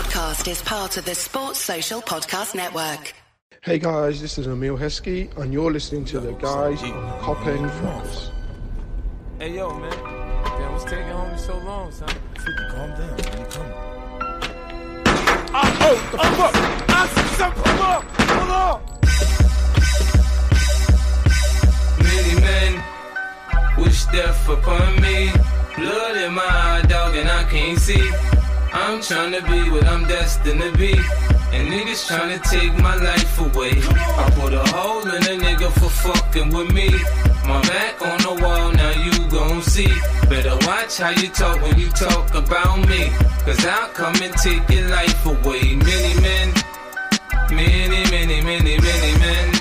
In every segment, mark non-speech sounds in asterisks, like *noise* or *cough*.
podcast is part of the Sports Social Podcast Network. Hey guys, this is Emile Heskey, and you're listening to the guys on Copping Fracas. Hey yo, man. Damn, what's taking homie so long, son? 50, calm down. When you coming? Ah, oh, the fuck! Ah, son, come up! Hold on! Many men wish death upon me. Blood in my eye, dog, and I can't see. I'm trying to be what I'm destined to be. And niggas trying to take my life away. I put a hole in a nigga for fucking with me. My back on the wall, now you gon' see. Better watch how you talk when you talk about me. Cause I'll come and take your life away. Many men, many, many, many, many men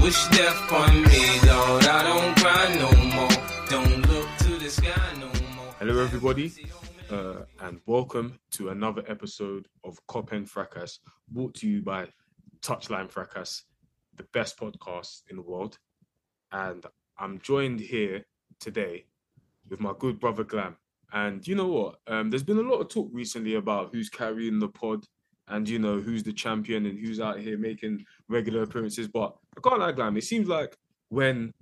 wish death on me, Lord. I don't cry no more. Don't look to the sky no more. Hello, everybody, uh, and welcome to another episode of Copen Fracas, brought to you by Touchline Fracas, the best podcast in the world. And I'm joined here today with my good brother Glam. And you know what? Um, there's been a lot of talk recently about who's carrying the pod and you know who's the champion and who's out here making regular appearances. But I can't lie, Glam. It seems like when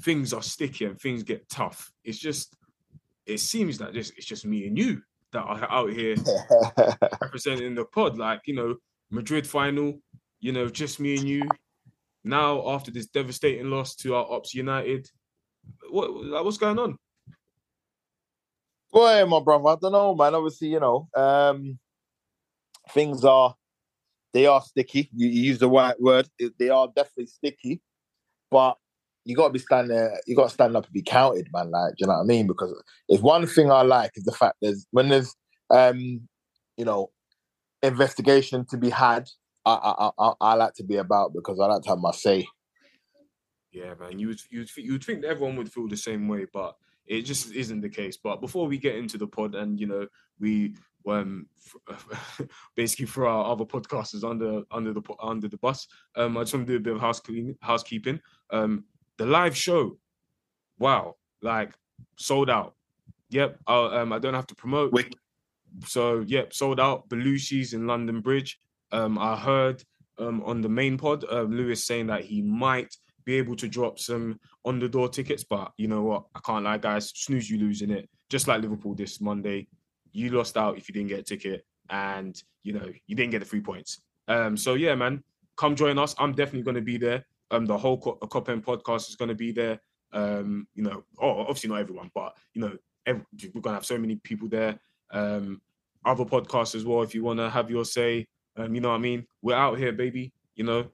things are sticky and things get tough, it's just it seems like just it's just me and you that are out here *laughs* representing the pod. Like you know, Madrid final. You know, just me and you. Now after this devastating loss to our Ops United, what like, what's going on? Boy, my brother, I don't know, man. Obviously, you know, um, things are they are sticky. You, you use the right word. They are definitely sticky, but you got to be standing. there- You got to stand up and be counted, man. Like, do you know what I mean? Because if one thing I like is the fact there's when there's, um, you know, investigation to be had. I I, I I like to be about because I like to have my say. Yeah, man. You would you would, you would think everyone would feel the same way, but it just isn't the case. But before we get into the pod, and you know, we um *laughs* basically for our other podcasters under under the under the bus. Um, I just want to do a bit of house clean, housekeeping. Um, the live show, wow, like sold out. Yep. I, um, I don't have to promote. So yep, sold out. Belushi's in London Bridge. Um, I heard um on the main pod, uh, Lewis saying that he might be able to drop some on the door tickets, but you know what? I can't lie, guys. Snooze, you losing it. Just like Liverpool this Monday, you lost out if you didn't get a ticket, and you know you didn't get the three points. Um, so yeah, man, come join us. I'm definitely going to be there. Um, the whole Co- Cop End podcast is going to be there. Um, you know, oh, obviously not everyone, but you know, every, we're going to have so many people there. Um, other podcasts as well. If you want to have your say, um, you know what I mean. We're out here, baby. You know,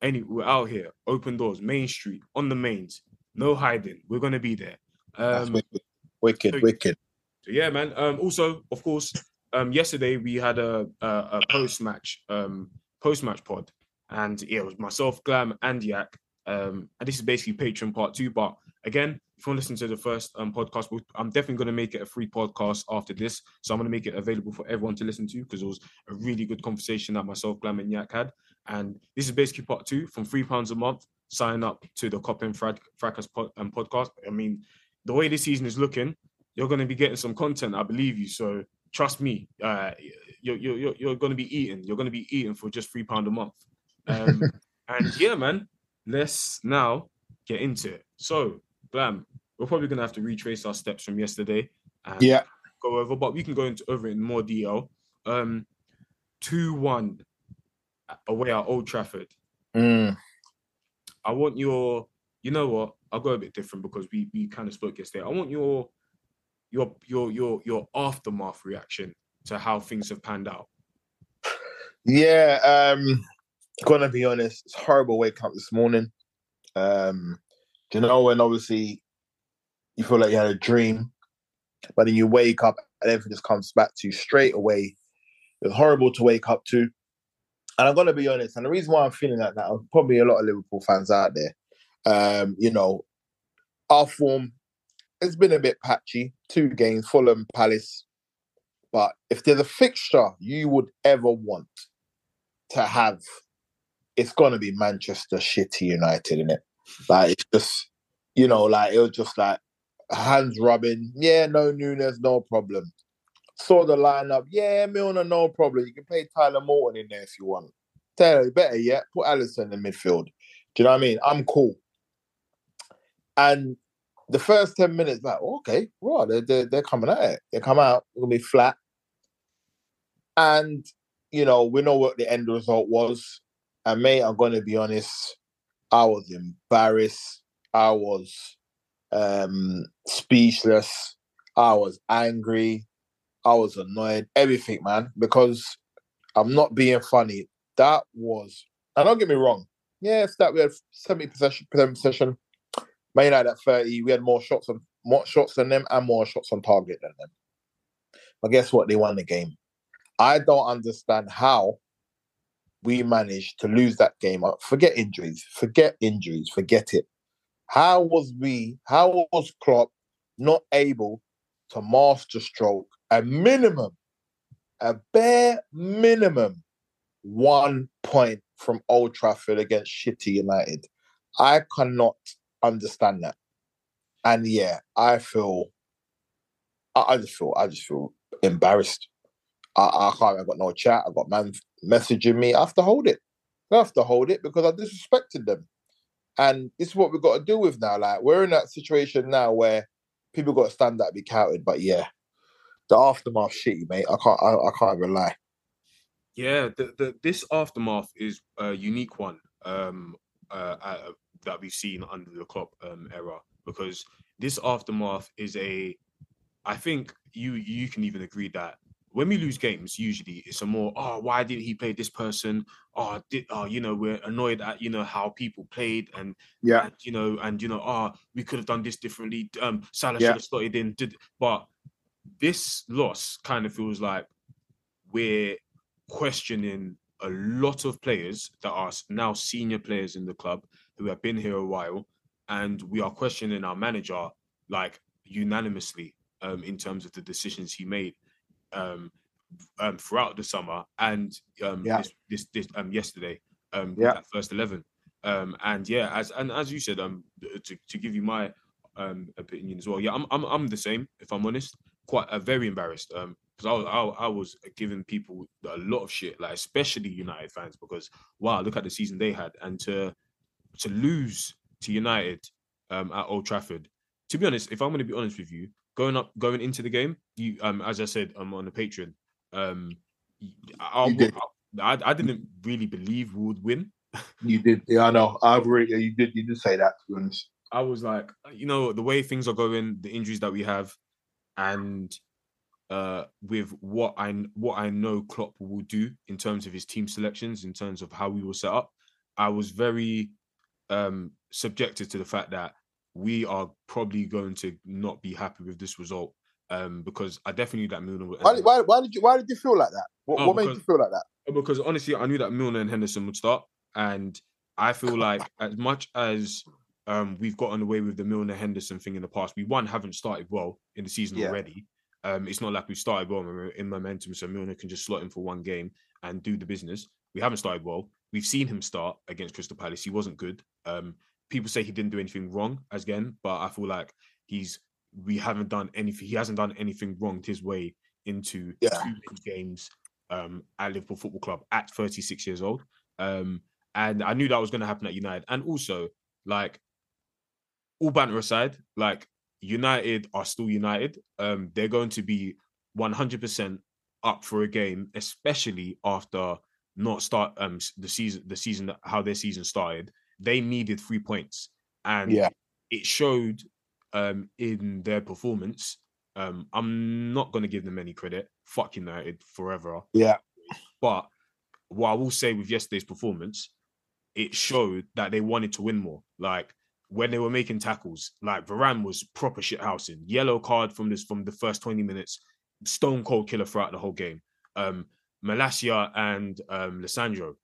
any we're out here. Open doors, Main Street, on the mains. No hiding. We're gonna be there. Um, wicked, wicked, so- wicked. so yeah, man. Um, also, of course, um, yesterday we had a a, a post match um post match pod, and yeah, it was myself, Glam, and Yak. Um, and this is basically Patreon part two. But again, if you want to listen to the first um podcast, I'm definitely going to make it a free podcast after this. So I'm going to make it available for everyone to listen to because it was a really good conversation that myself, Glam, and Yak had. And this is basically part two from three pounds a month. Sign up to the Cop and Frac- Fracas um, podcast. I mean, the way this season is looking, you're going to be getting some content. I believe you. So trust me, uh, you're you're you're, you're going to be eating. You're going to be eating for just three pound a month. Um, *laughs* and yeah, man, let's now get into it. So, Glam, we're probably going to have to retrace our steps from yesterday. And Yeah. Go over, but we can go into over it in more detail. Um, two one away at Old Trafford. Mm. I want your, you know what? I'll go a bit different because we we kind of spoke yesterday. I want your your your your your aftermath reaction to how things have panned out. Yeah, um, gonna be honest, it's horrible waking up this morning. Um, you know when obviously you feel like you had a dream, but then you wake up and everything just comes back to you straight away. It was horrible to wake up to. And I'm gonna be honest, and the reason why I'm feeling like that, probably a lot of Liverpool fans out there. Um, you know, our form it's been a bit patchy. Two games, Fulham, Palace. But if there's a fixture you would ever want to have, it's gonna be Manchester City United in it. Like it's just, you know, like it was just like hands rubbing. Yeah, no Nunez, no problem. saw the lineup. Yeah, Milner, no problem. You can play Tyler Morton in there if you want. Taylor, you better yet, put Alisson in midfield. Do you know what I mean? I'm cool. And the first 10 minutes, like, okay, well, they're, they're, they're coming at it. They come out, they're going to be flat. And, you know, we know what the end result was. And, mate, I'm going to be honest, I was embarrassed. I was um, speechless. I was angry. I was annoyed. Everything, man, because I'm not being funny. That was, and don't get me wrong. Yes, that we had 70 possession, possession. Man United at 30, we had more shots on more shots than them and more shots on target than them. But guess what? They won the game. I don't understand how we managed to lose that game. Forget injuries. Forget injuries. Forget it. How was we, how was Klopp not able to master stroke a minimum, a bare minimum one point from Old Trafford against Shitty United? I cannot understand that. And yeah, I feel, I, I just feel, I just feel embarrassed. I, I can't. I got no chat. I got man messaging me. I have to hold it. I have to hold it because I disrespected them. And this is what we've got to deal with now. Like we're in that situation now where people got to stand up, be counted. But yeah, the aftermath shitty, mate. I can't. I, I can't even lie. Yeah, the, the this aftermath is a unique one um, uh, uh, that we've seen under the Klopp um, era because this aftermath is a. I think you you can even agree that when we lose games, usually it's a more, oh, why didn't he play this person? Oh, did oh, you know, we're annoyed at you know how people played and Yeah. and, you know, and you know, oh, we could have done this differently. Um, Salah Yeah. should have started in. Did but this loss kind of feels like we're questioning a lot of players that are now senior players in the club who have been here a while, and we are questioning our manager like unanimously um, in terms of the decisions he made um, um, throughout the summer and um, Yeah. this, this, this um, yesterday um, Yeah. that first eleven. Um, and yeah, as and as you said, um, to, to give you my um opinion as well. Yeah, I'm I'm I'm the same. If I'm honest, quite uh, very embarrassed. Um, because I was I, I was giving people a lot of shit, like especially United fans, because wow, look at the season they had, and to to lose to United um at Old Trafford. To be honest, if I'm going to be honest with you, going up going into the game, you um as I said I'm um on the Patreon, um I, did. I, I didn't really believe we would win. You did. Yeah, I know. I've really. You did. You did say that. To be honest. I was like, you know, the way things are going, the injuries that we have, and uh, with what I what I know Klopp will do in terms of his team selections, in terms of how we will set up, I was very um, subjected to the fact that we are probably going to not be happy with this result um, because I definitely knew that Milner. would- Why, why, why did you? Why did you feel like that? What, Oh, what made because- you feel like that? because honestly, I knew that Milner and Henderson would start, and I feel like as much as um, we've gotten away with the Milner Henderson thing in the past, we one haven't started well in the season Yeah. already. Um, it's not like we started well in momentum, so Milner can just slot in for one game and do the business. We haven't started well. We've seen him start against Crystal Palace. He wasn't good. Um, people say he didn't do anything wrong again, but I feel like he's we haven't done anything. He hasn't done anything wrong his way into Yeah. two games um, at Liverpool Football Club at 36 years old. Um, and I knew that was going to happen at United. And also, like, all banter aside, like, United are still United. Um, they're going to be 100% up for a game, especially after not start um the season, the season how their season started. They needed three points, and Yeah. it showed um in their performance. Um, I'm not going to give them any credit. Fuck United forever. Yeah. But what I will say with yesterday's performance, it showed that they wanted to win more. Like when they were making tackles, like Varane was proper shit housing. Yellow card from this from the first 20 minutes, stone cold killer throughout the whole game. Um Malacia and um Lisandro,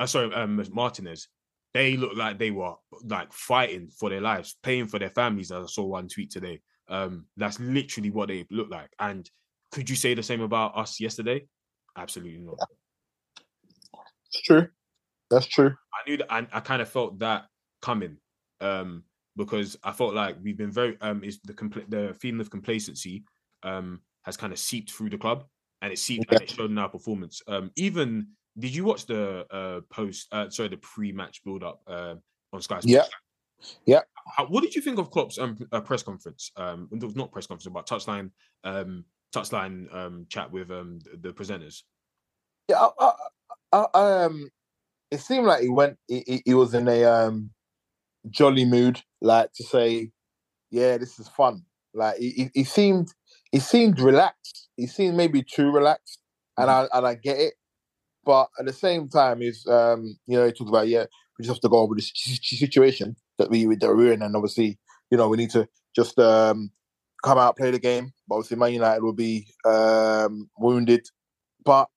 uh, sorry, um Martinez, they looked like they were like fighting for their lives, paying for their families. As I saw one tweet today. Um, that's literally what they look like. And could you say the same about us yesterday? Absolutely not. It's true. That's true. I knew that I, I kind of felt that coming um, because I felt like we've been very um is the compl- the feeling of complacency um has kind of seeped through the club, and it seeped and it showed in our performance. Um, even did you watch the uh post? Uh, sorry, the pre-match build-up uh, on Sky Sports? Yeah. Yeah. How, what did you think of Klopp's um, uh, press conference? Um, not press conference, but touchline, um, touchline um, chat with um the, the presenters. Yeah, I, I, I, um, it seemed like he went. He, he, was in a um jolly mood, like to say, "Yeah, this is fun." Like he, he, he seemed, he seemed relaxed. He seemed maybe too relaxed, and I and I get it. But at the same time, he's um, you know, he talks about yeah, we just have to go over this situation that we that we're in, and obviously, you know, we need to just um come out play the game. But obviously, Man United will be um wounded, but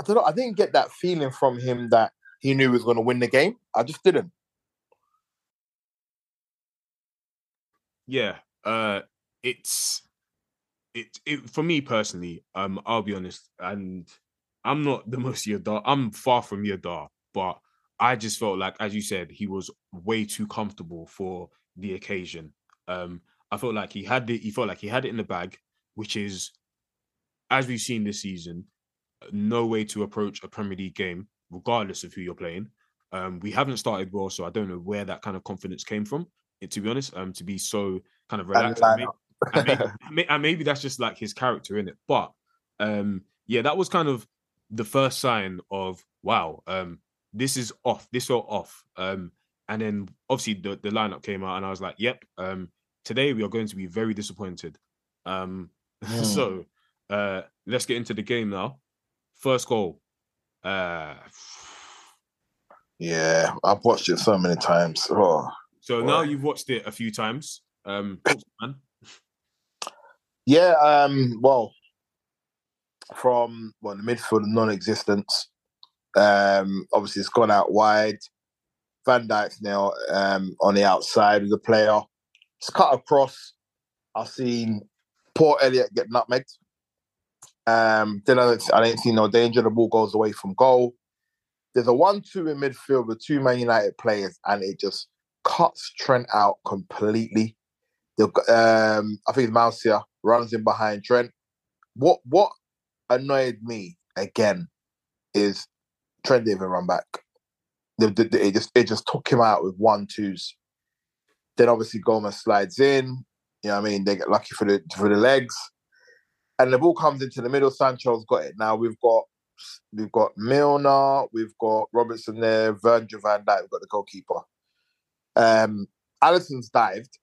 I don't know. I didn't get that feeling from him that he knew he was going to win the game. I just didn't. Yeah, uh, it's it, it for me personally. Um, I'll be honest, and I'm not the most Yadar. I'm far from Yadar, but I just felt like, as you said, he was way too comfortable for the occasion. Um, I felt like he had the, he felt like he had it in the bag, which is, as we've seen this season, no way to approach a Premier League game, regardless of who you're playing. Um, we haven't started well, so I don't know where that kind of confidence came from. eh, To be honest, um, to be so kind of relaxed, and maybe, and maybe, *laughs* and maybe that's just like his character in it. But um, yeah, that was kind of the first sign of wow, um, this is off. This felt off. Um, and then obviously the, the lineup came out, and I was like, yep, um, today we are going to be very disappointed. Um, *laughs* so uh, let's get into the game now. First goal. Uh, Yeah, I've watched it so many times. Oh, so now you've watched it a few times. Um, *coughs* man. yeah. Um. Well, from well, the midfield non-existence. Um. Obviously, it's gone out wide. Van Dijk's now um on the outside of the player. It's cut across. I've seen poor Elliott get nutmegged. Um. Then I don't, I didn't see no danger. The ball goes away from goal. There's a one-two in midfield with two Man United players, and it just cuts Trent out completely. The um, I think Mousia runs in behind Trent. What what annoyed me again is Trent even run back. The, the, the- it just it just took him out with one twos. Then obviously Gomez slides in. You know what I mean? They get lucky for the for the legs, and the ball comes into the middle. Sancho's got it. Now we've got we've got Milner, we've got Robertson there, Virgil van Dijk, we've got the goalkeeper. Um, Alisson's dived,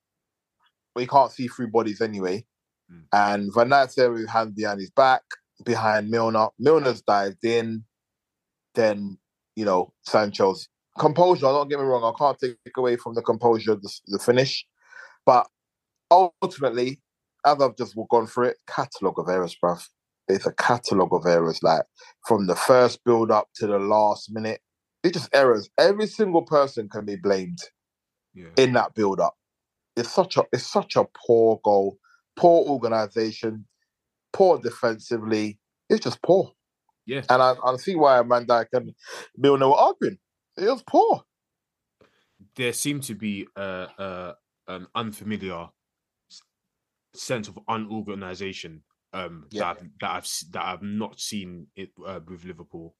but he can't see through bodies anyway. Mm. And Van Dijk's there with hand behind his back, behind Milner. Milner's dived in. Then, you know, Sancho's composure. Don't get me wrong, I can't take away from the composure of the, the finish. But ultimately, as I've just gone through it, catalogue of errors, bruv. It's a catalogue of errors, like from the first build up to the last minute. It's just errors. Every single person can be blamed Yeah. in that build up. It's such a it's such a poor goal, poor organization, poor defensively. It's just poor. Yeah. And I, I see why Van Dijk and Milner were arguing. It was poor. there seemed to be uh, uh, an unfamiliar sense of unorganization um, Yeah. that I've, that I've that I've not seen it uh, with Liverpool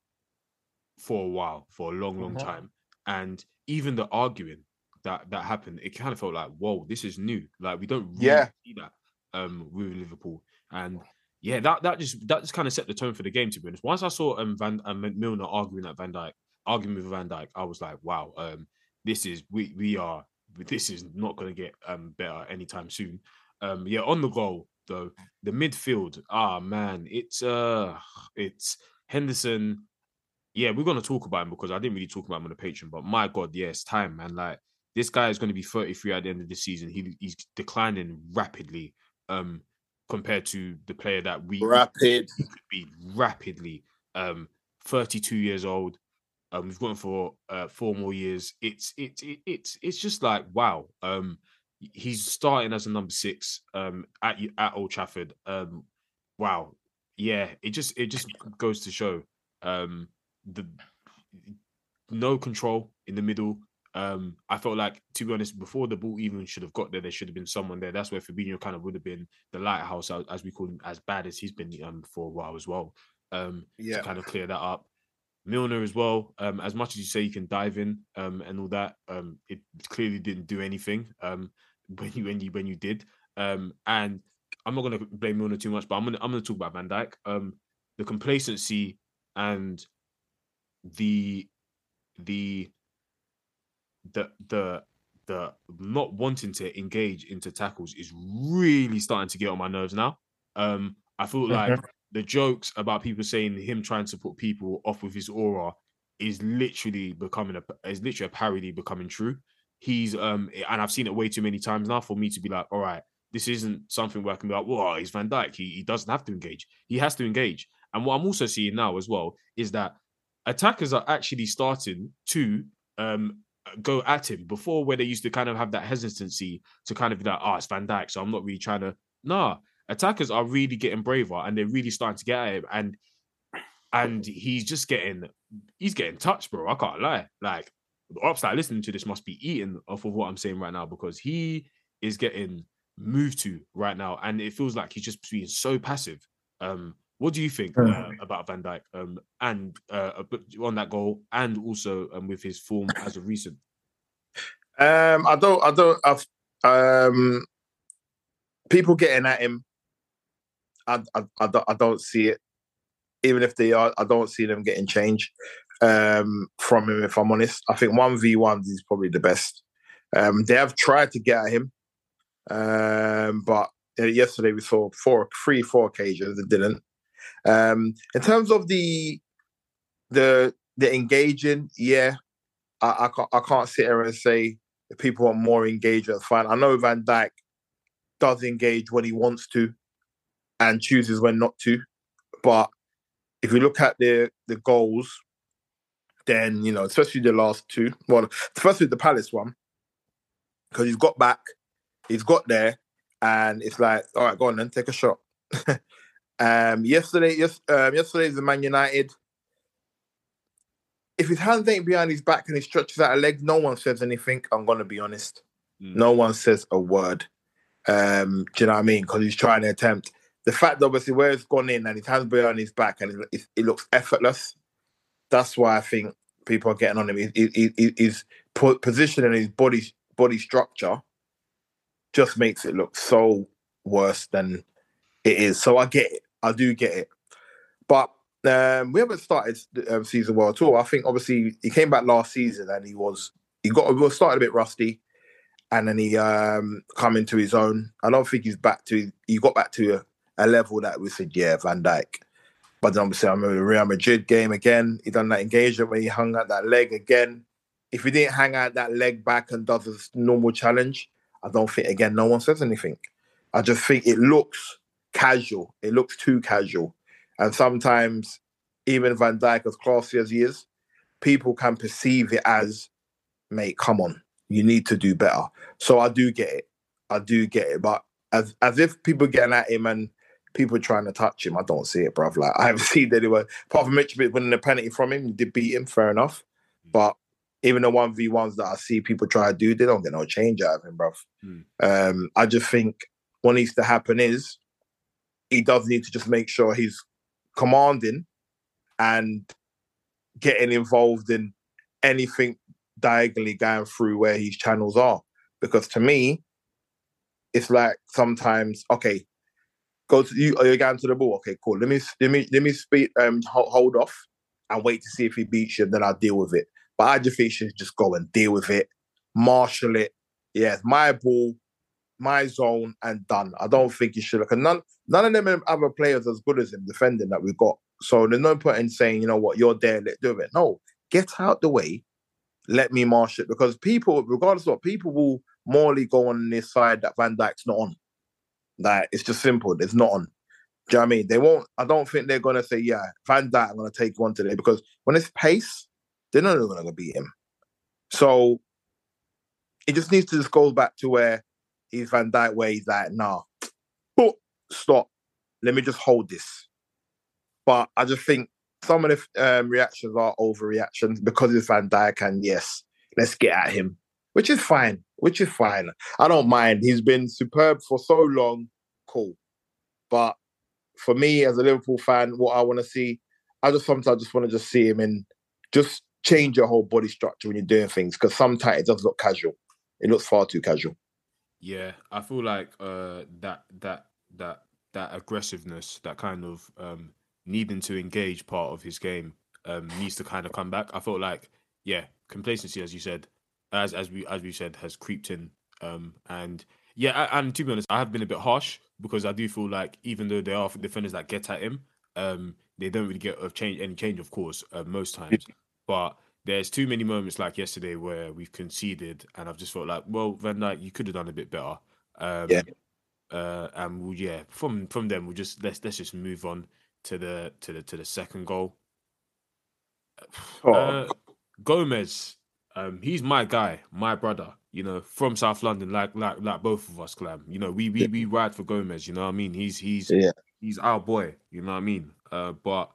for a while, for a long, long Mhm. time, and even the arguing that that happened, it kind of felt like, whoa, this is new. Like we don't really Yeah. see that um, with Liverpool, and yeah, that that just that just kind of set the tone for the game. To be honest, once I saw um, Van um, Milner arguing at Van Dijk, arguing with Van Dijk, I was like, wow, um, this is we we are this is not going to get um better anytime soon. Um, yeah, on the goal though, the midfield, ah man, it's uh, it's Henderson. Yeah, we're gonna talk about him because I didn't really talk about him on the Patreon, but my god, yes, time man, like this guy is going to be 33 at the end of the season. He he's declining rapidly, um, compared to the player that we Rapid. could *laughs* be rapidly. Um, 32 years old. Um, we've him for uh, four more years. It's it's it, it's it's just like wow. Um, he's starting as a number six. Um, at at Old Trafford. Um, wow. Yeah, it just it just goes to show. Um, the no control in the middle. Um, I felt like, to be honest, before the ball even should have got there, there should have been someone there. That's where Fabinho kind of would have been the lighthouse, as- we call him, as bad as he's been um, for a while as well. Um, Yeah. to kind of clear that up. Milner as well. Um, as much as you say you can dive in um, and all that, um, it clearly didn't do anything um, *laughs* when you when you when you did. Um, and I'm not gonna blame Milner too much, but I'm gonna I'm gonna talk about Van Dijk. Um, the complacency and the the the the the not wanting to engage into tackles is really starting to get on my nerves now. Um, I feel like the jokes about people saying him trying to put people off with his aura is literally becoming a is literally a parody becoming true. He's um and I've seen it way too many times now for me to be like, all right, this isn't something where I can be like, well, he's Van Dijk. He, he doesn't have to engage. He has to engage. And what I'm also seeing now as well is that attackers are actually starting to um go at him before where they used to kind of have that hesitancy to kind of be like, oh, it's Van Dijk, so I'm not really trying to. Nah, attackers are really getting braver and they're really starting to get at him. And and he's just getting he's getting touched, bro. I can't lie. Like the ops that listening to this must be eating off of what I'm saying right now because he is getting moved to right now, and it feels like he's just being so passive. Um, what do you think uh, about Van Dijk um, and uh, on that goal, and also um, with his form as of recent? Um, I don't, I don't, I've, um, people getting at him. I, I, I, don't, I don't see it. Even if they are, I don't see them getting change um, from him. If I'm honest, I think one v one is probably the best. Um, they have tried to get at him, um, but uh, yesterday we saw four, three, four occasions that didn't. Um, in terms of the the the engaging, yeah, I, I can't I can't sit here and say people want more that's fine. I know Van Dijk does engage when he wants to and chooses when not to. But if you look at the the goals, then you know, especially the last two. Well, especially the Palace one, because he's got back, he's got there, and it's like, all right, go on then, take a shot. *laughs* um, yesterday, yes, um, yesterday's the Man United. If his hands ain't behind his back and he stretches out a leg, no one says anything. I'm gonna be honest. Mm. No one says a word. Um, do you know what I mean? Because he's trying to attempt. The fact, obviously, where it's gone in and his hands behind his back and it, it, it looks effortless. That's why I think people are getting on him. His po- position and his body body structure just makes it look so worse than it is. So I get it. I do get it. But um, we haven't started the um, season well at all. I think obviously he came back last season and he was he got was started a bit rusty, and then he um come into his own. I don't think he's back to he got back to a, a level that we said yeah Van Dijk. But then obviously I remember the Real Madrid game again. He done that engagement where he hung out that leg again. If he didn't hang out that leg back and does a normal challenge, I don't think again no one says anything. I just think it looks casual. It looks too casual. And sometimes, even Van Dijk, as classy as he is, people can perceive it as, mate, come on, you need to do better. So I do get it. I do get it. But as as if people getting at him and people trying to touch him, I don't see it, bruv. Like *laughs* I haven't seen anyone apart from Mitch winning a penalty from him, did beat him, fair enough. But even the one v ones that I see people try to do, they don't get no change out of him, bruv. Hmm. Um, I just think what needs to happen is he does need to just make sure he's commanding and getting involved in anything diagonally going through where his channels are. Because to me, it's like sometimes, okay, go to you, you're going to the ball. Okay, cool. Let me let me let me speak um hold, off and wait to see if he beats you, and then I'll deal with it. But I just think you should just go and deal with it, marshal it. Yeah, my ball, my zone, and done. I don't think you should. Because none none of them other players as good as him defending that we've got. So there's no point in saying, you know what, you're there, let do it. No, get out the way, let me marshal it. Because people, regardless of what, people will morally go on this side that Van Dijk's not on. Like it's just simple. It's not on. Do you know I mean? They won't. I don't think they're gonna say, "Yeah, Van Dijk, I'm gonna take one today," because when it's pace, they're not gonna beat him. So it just needs to just go back to where he's Van Dijk, where he's like, "Nah, stop. Let me just hold this." But I just think some of the um, reactions are overreactions because it's Van Dijk, and yes, let's get at him, which is fine. Which is fine. I don't mind. He's been superb for so long. Cool, but for me as a Liverpool fan, what I want to see, I just sometimes just want to just see him and just change your whole body structure when you're doing things because sometimes it does look casual. It looks far too casual. Yeah, I feel like uh, that that that that aggressiveness, that kind of um, needing to engage part of his game um, needs to kind of come back. I felt like, yeah, complacency, as you said, as as we as we said, has creeped in. Um, and yeah, a- and to be honest, I have been a bit harsh because I do feel like even though there are defenders that get at him, um, they don't really get of change any change, of course, uh, most times. But there's too many moments like yesterday where we've conceded, and I've just felt like, well, Van Dijk, you could have done a bit better. Um, Yeah. Uh, and we'll, yeah, from from them, we'll just let's let's just move on to the to the to the second goal. Oh, Uh, Gomez, um, he's my guy, my brother. You know, from South London, like like like both of us, Glam. You know, we we we ride for Gomez. You know what I mean? He's he's Yeah. he's our boy. You know what I mean? Uh, but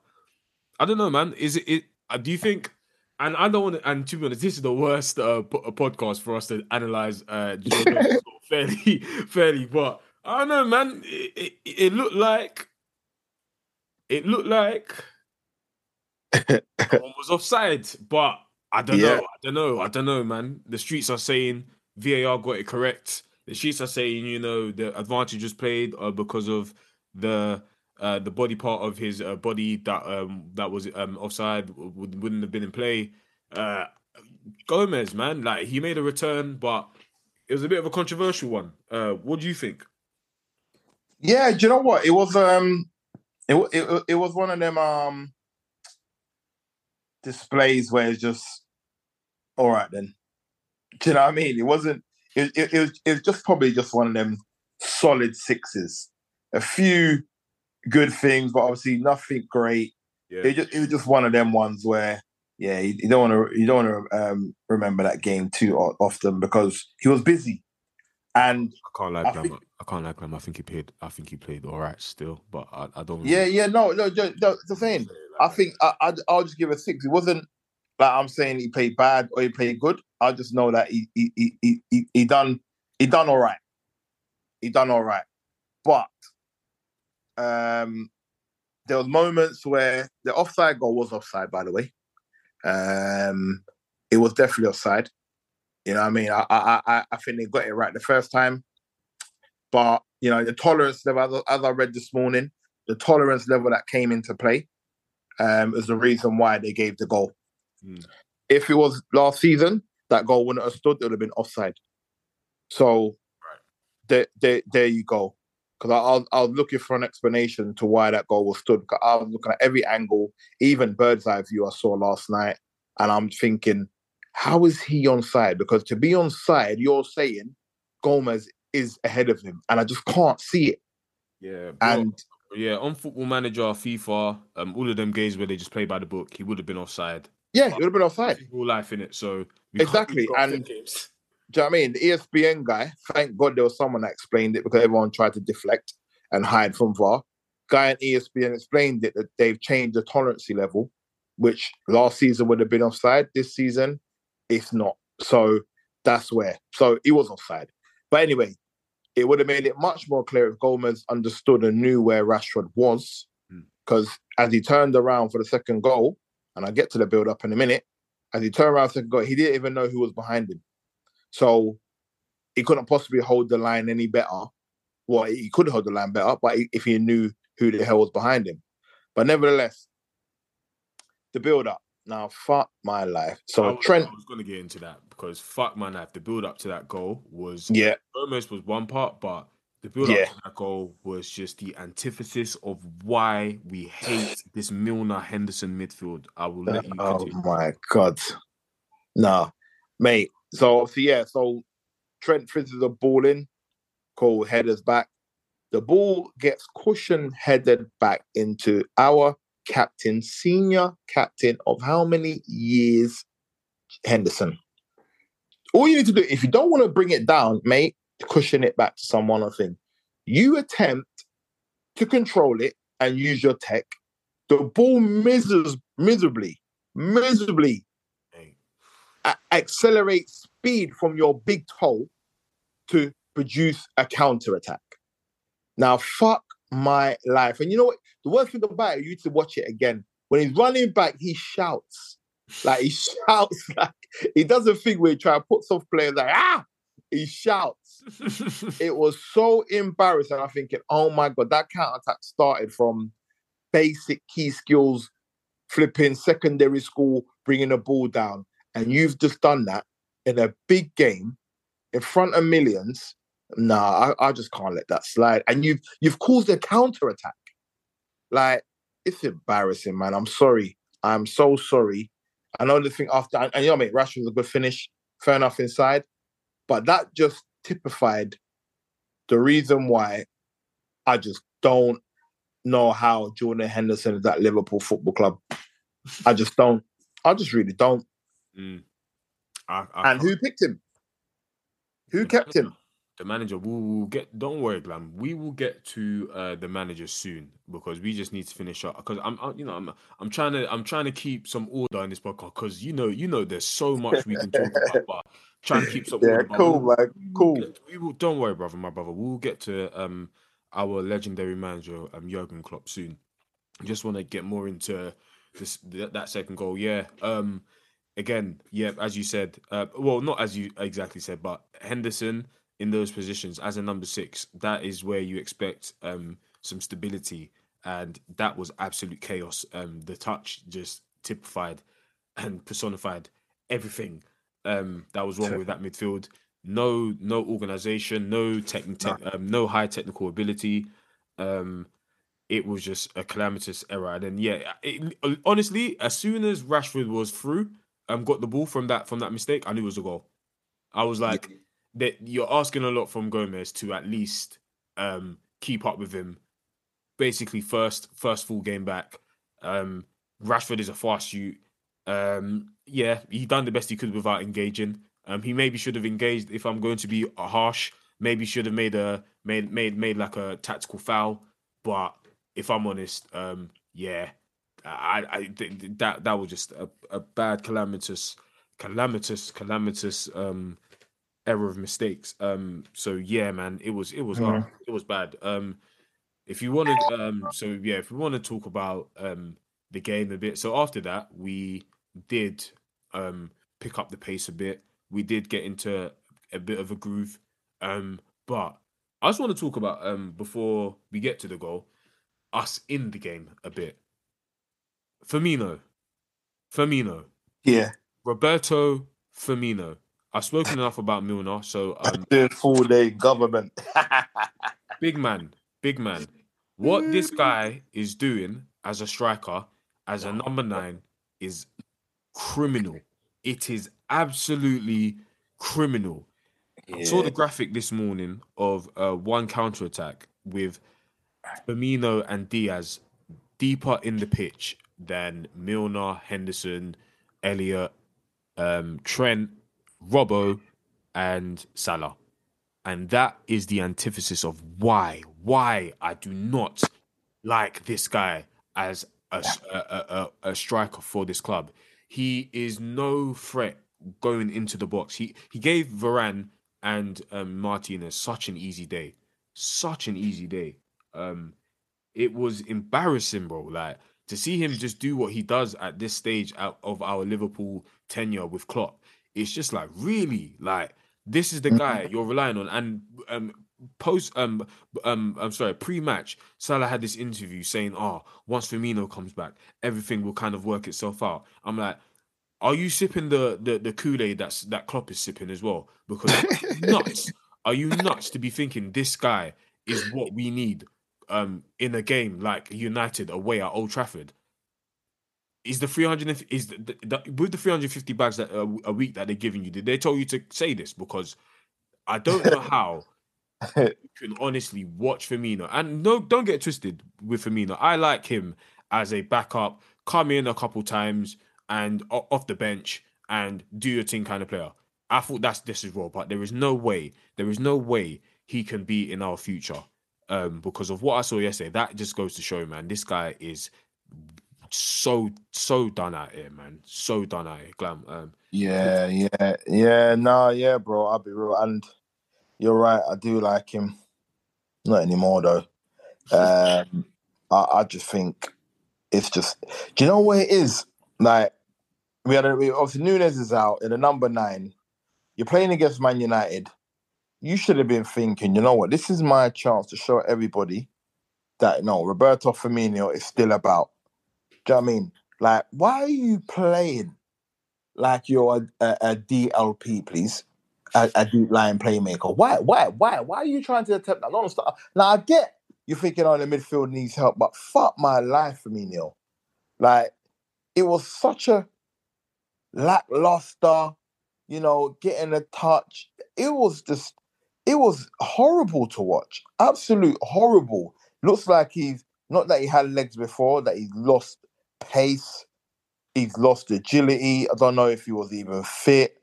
I don't know, man. Is it? it uh, do you think? And I don't want to. And to be honest, this is the worst uh, po- podcast for us to analyze uh, *laughs* fairly, *laughs* fairly. But I don't know, man. It, it, it looked like it looked like *laughs* someone was offside, but I don't Yeah. know. I don't know. I don't know, man. The streets are saying VAR got it correct. The streets are saying, you know, the advantage was played uh, because of the uh, the body part of his uh, body that um that was um offside would, wouldn't have been in play. Uh, Gomez, man, like he made a return, but it was a bit of a controversial one. Uh, what do you think? Yeah, do you know what? It was um, it it it was one of them um displays where it's just all right then. Do you know what I mean? It wasn't. It it, it, was, it was just probably just one of them solid sixes. A few good things, but obviously nothing great. Yeah, It just it was just one of them ones where yeah, you, you don't want to you don't want to um, remember that game too often because he was busy, and I can't like think- I can't lie, Glam. I think he played. I think he played all right still, but I, I don't. yeah, yeah, no, no, no, no the thing. I think I, I I'll just give a six. It wasn't like I'm saying he played bad or he played good. I just know that he he he he, he, he done he done all right. He done all right, but um, there was moments where the offside goal was offside. By the way, um, it was definitely offside. You know, what I mean, I I I, I think they got it right the first time, but you know, the tolerance level, as, I read this morning, the tolerance level that came into play um, is the reason why they gave the goal. Hmm. If it was last season, that goal wouldn't have stood; it would have been offside. So, there, there, there you go. Because I, I, was, I was looking for an explanation to why that goal was stood. I was looking at every angle, even bird's eye view I saw last night, and I'm thinking, how is he on side? Because to be on side, you're saying Gomez is ahead of him, and I just can't see it. yeah, bro. And Yeah, on Football Manager, FIFA, um, all of them games where they just play by the book, he would have been offside. yeah, it would have been offside. Real life in it, so Exactly, really go off and- games. Do you know what I mean? The ESPN guy, thank God there was someone that explained it because everyone tried to deflect and hide from VAR. Guy at ESPN explained it that they've changed the tolerancy level, which last season would have been offside. This season, it's not. So that's where. So he was offside. But anyway, it would have made it much more clear if Gomez understood and knew where Rashford was. Hmm. Because as he turned around for the second goal, and I'll get to the build up in a minute, as he turned around for the second goal, he didn't even know who was behind him. So he couldn't possibly hold the line any better. Well, he could hold the line better, but if he knew who the hell was behind him. But nevertheless, the build up. Now, fuck my life. I So was, Trent, I was going to get into that because fuck my life. The build up to that goal was yeah, almost was one part, but the build up Yeah. to that goal was just the antithesis of why we hate *sighs* this Milner Henderson midfield. I will let you oh Continue. Oh my god. No, mate. So, so yeah, so Trent fizzes the ball in, Cole headers back. The ball gets cushion headed back into our captain, senior captain of how many years? Henderson. All you need to do, if you don't want to bring it down, mate, cushion it back to someone, I think. You attempt to control it and use your tech. The ball misses miserably, miserably. A- accelerate speed from your big toe to produce a counter attack. Now, fuck my life. And you know what? The worst thing about it, you need to watch it again. When he's running back, he shouts. Like he *laughs* shouts like he doesn't think we try to put some players like ah. He shouts. *laughs* it was so embarrassing. I'm thinking, oh my god, that counter attack started from basic key skills, flipping secondary school, bringing the ball down, and you've just done that in a big game in front of millions. Nah, I, I just can't let that slide. And you've you've caused a counter attack. Like it's embarrassing, man. I'm sorry. I'm so sorry. I know the thing after, and, and you know, mate, Rashford's a good finish. Fair enough inside, but that just typified the reason why I just don't know how Jordan Henderson is at Liverpool Football Club. I just don't. I just really don't. Mm. I, I And who picked him? Who kept him? The manager. We will get. Don't worry, Glam. We will get to uh, the manager soon because we just need to finish up. Because I'm, I'm, you know, I'm, I'm trying to, I'm trying to keep some order in this podcast. Because you know, you know, there's so much we can talk about, but trying to keep some *laughs* Yeah, order. cool, we'll- man. we will Cool. get- we will. Don't worry, brother, my brother. We'll get to um our legendary manager, um Jurgen Klopp soon. Just want to get more into this that, that second goal. Yeah. Um. Again, yeah, as you said, uh, well, not as you exactly said, but Henderson in those positions as a number six, that is where you expect um some stability, and that was absolute chaos. Um, the touch just typified and personified everything um that was wrong with that midfield. No, no organization, no techni- tech, um, no high technical ability. Um, it was just a calamitous error. And then yeah, it, honestly, as soon as Rashford was through, um, got the ball from that from that mistake, I knew it was a goal. I was like, that you're asking a lot from Gomez to at least um keep up with him. Basically, first first full game back. Um, Rashford is a fast shoot. Um, yeah, he done the best he could without engaging. Um, he maybe should have engaged. If I'm going to be harsh, maybe should have made a made made made like a tactical foul. But if I'm honest, um, yeah, I, I th- th- that that was just a, a bad calamitous, calamitous, calamitous um error of mistakes. Um, so yeah, man, it was it was hard. it was bad. Um, if you wanted, um, so yeah, if we want to talk about um the game a bit, so after that we did um pick up the pace a bit. We did get into a bit of a groove. Um, but I just want to talk about um before we get to the goal, us in the game a bit. Firmino, Firmino, Yeah. Roberto Firmino. I've spoken enough about Milner, so um, Doing full day government. *laughs* big man, big man. What this guy is doing as a striker, as a number nine, is criminal. It is absolutely criminal. I saw the graphic this morning of uh, one counter attack with Firmino and Diaz deeper in the pitch than Milner, Henderson, Elliott, um, Trent, Robbo, and Salah. And that is the antithesis of why, why I do not like this guy as a striker for this club. He is no threat going into the box. He he gave Varane and um, Martinez such an easy day, such an easy day. Um, it was embarrassing, bro. Like to see him just do what he does at this stage of our Liverpool tenure with Klopp. It's just like really like this is the guy you're relying on. And um, post um um I'm sorry pre-match, Salah had this interview saying, "Oh, once Firmino comes back, everything will kind of work itself out." I'm like. Are you sipping the the, the Kool Aid that's that Klopp is sipping as well? Because *laughs* nuts. Are you nuts to be thinking this guy is what we need um in a game like United away at Old Trafford? Is the 300 is the, the, the- with the 350 bags that uh, a week that they're giving you? Did they tell you to say this? Because I don't know how *laughs* you can honestly watch Firmino. And no, don't get twisted with Firmino. I like him as a backup, come in a couple times and off the bench and do your thing kind of player. I thought that's this is raw, but there is no way, there is no way he can be in our future. Um, because of what I saw yesterday, that just goes to show, man, this guy is so so done out here, man. So done out here, Glam. Um, Yeah, yeah, yeah. No, yeah, bro. I'll be real, and you're right. I do like him. Not anymore though. Um, I, I just think it's just. Do you know what it is? Like we had a, we, obviously Nunez is out in the number nine. You're playing against Man United. You should have been thinking, you know what? This is my chance to show everybody that no, Roberto Firmino is still about. Do you know what I mean? Like, why are you playing like you're a, a, a DLP, please? A, a deep line playmaker. Why? Why? Why? Why are you trying to attempt that? No, stop. Now I get you're thinking, oh, the midfield needs help, but fuck my life, Firmino. Like, it was such a lackluster, you know, getting a touch. It was just, it was horrible to watch. Absolute horrible. Looks like he's not that he had legs before, that he's lost pace, he's lost agility. I don't know if he was even fit,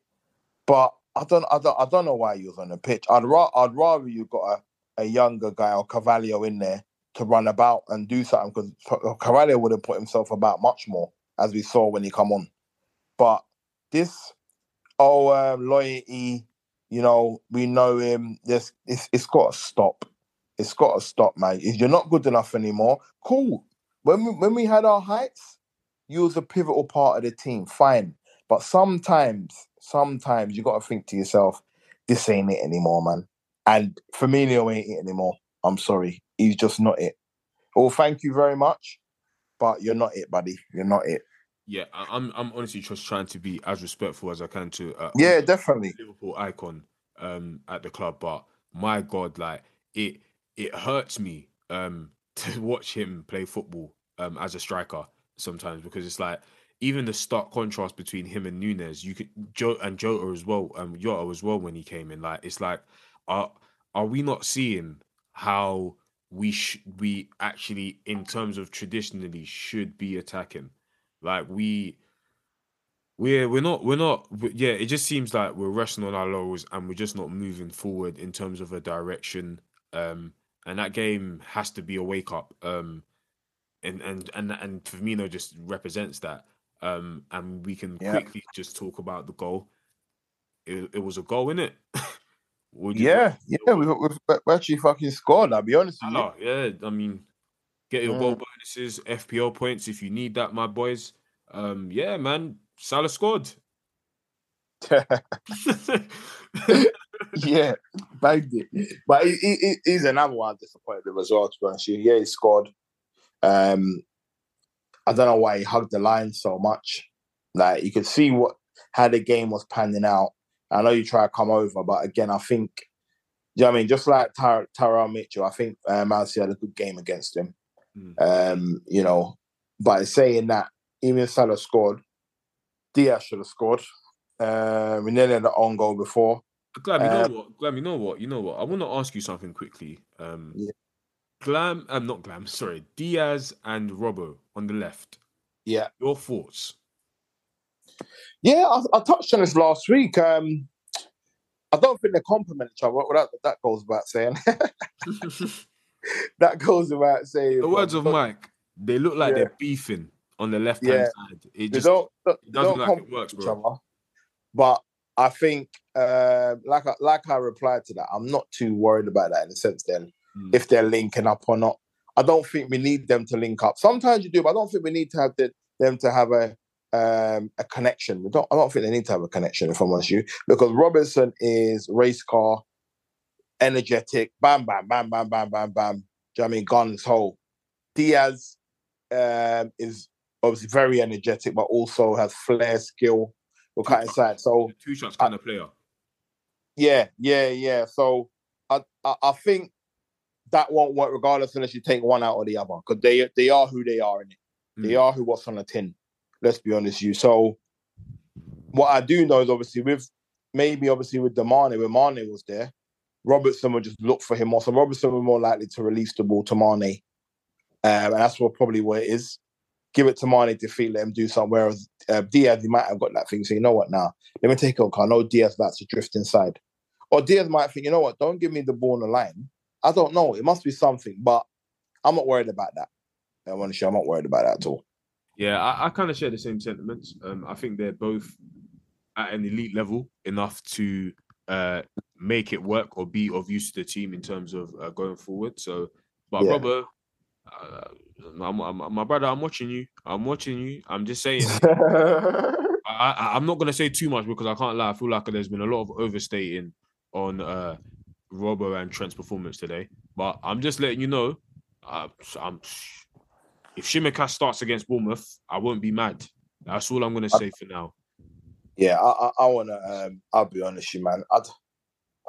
but I don't, I don't, I don't know why he was on the pitch. I'd ra- I'd rather you got a, a younger guy or Carvalho in there to run about and do something because Carvalho would have put himself about much more, as we saw when he come on. But this, oh, um, loyalty, you know, we know him. This, it's, it's got to stop. It's got to stop, man. If you're not good enough anymore, cool. When we, when we had our heights, you was a pivotal part of the team, fine. But sometimes, sometimes you got to think to yourself, this ain't it anymore, man. And Firmino ain't it anymore. I'm sorry, he's just not it. Well, thank you very much, but you're not it, buddy. You're not it. yeah, I'm I'm honestly just trying to be as respectful as I can to uh, Yeah, definitely. Liverpool icon um at the club, but my God, like it it hurts me um to *laughs* watch him play football um as a striker sometimes because it's like even the stark contrast between him and Nunez, you could Joe and Jota as well, um Jota as well when he came in. Like it's like are are we not seeing how we sh- we actually in terms of traditionally should be attacking? Like we we're we're not we're not yeah it just seems like we're resting on our laurels and we're just not moving forward in terms of a direction um and that game has to be a wake up um and and and and Firmino just represents that um and we can Yeah. quickly just talk about the goal it, it was a goal in it *laughs* Yeah, yeah, we, we actually fucking scored. I'll be honest with you. yeah I mean get your goal Mm. bonuses FPL points if you need that my boys um yeah man Salah scored *laughs* *laughs* yeah, bagged it. But he, he, he- he's another one disappointed with as well, to be honest. Yeah, he scored. Um, I don't know why he hugged the line so much. Like you could see what how the game was panning out. I know you try to come over, but again, I think, you know what I mean? Just like Ty- Tyrell Mitchell, I think uh, City had a good game against him. Mm. Um, you know, by saying that, even Salah scored, Diaz should have scored. Uh, we nearly had an own goal before. Glam, you know Um, what? Glam, you know what? You know what? I want to ask you something quickly. Um, Yeah. Glam, I'm um, not Glam. *laughs* Sorry, Diaz and Robbo on the left. Yeah. Your thoughts? Yeah, I, I touched on this last week. Um, I don't think they complement each other. Well, that, that goes without saying. *laughs* that goes without saying. the words of Mike. They look like Yeah. they're beefing on the left hand Yeah. side. It They just don't, they it doesn't look like it works, each bro. other. But I think, uh, like I, like I replied to that, I'm not too worried about that in the sense then Mm. if they're linking up or not. I don't think we need them to link up. Sometimes you do, but I don't think we need to have the, them to have a um, a connection. We don't, I don't think they need to have a connection, if I'm honest with you, because Robertson is race car, energetic, bam, bam, bam, bam, bam, bam, bam. Do you know I mean? Guns hole. Diaz um, is obviously very energetic, but also has flair, skill, will cut inside. So Two shots kind of player. yeah, yeah, yeah. So I, I, I think that won't work regardless unless you take one out or the other because they they are who they are in it. They Mm. are who what's on the tin. Let's be honest, with you. So what I do know is obviously with maybe obviously with Damane, when Mane was there, Robertson would just look for him more. So Robertson was more likely to release the ball to Mane. Um, and that's what probably what it is. Give it to Mane to feed, let him do something. Whereas uh, Diaz, he might have got that thing. So you know what now? Let me take it. I know Diaz likes to drift inside. Or Diaz might think, you know what? Don't give me the ball on the line. I don't know. It must be something, but I'm not worried about that. I want to honestly, I'm not worried about that at all. Yeah, I, I kind of share the same sentiments. Um, I think they're both at an elite level enough to uh, make it work or be of use to the team in terms of uh, going forward. So, but Yeah. Robert, uh, I'm, I'm, my brother, I'm watching you. I'm watching you. I'm just saying. *laughs* I, I, I'm not gonna say too much because I can't lie. I feel like there's been a lot of overstating on uh Robbo and Trent's performance today. But I'm just letting you know. Uh, I'm if Tsimikas starts against Bournemouth, I won't be mad. That's all I'm gonna say for now. Yeah, I, I, I wanna. Um, I'll be honest, with you man. I'd,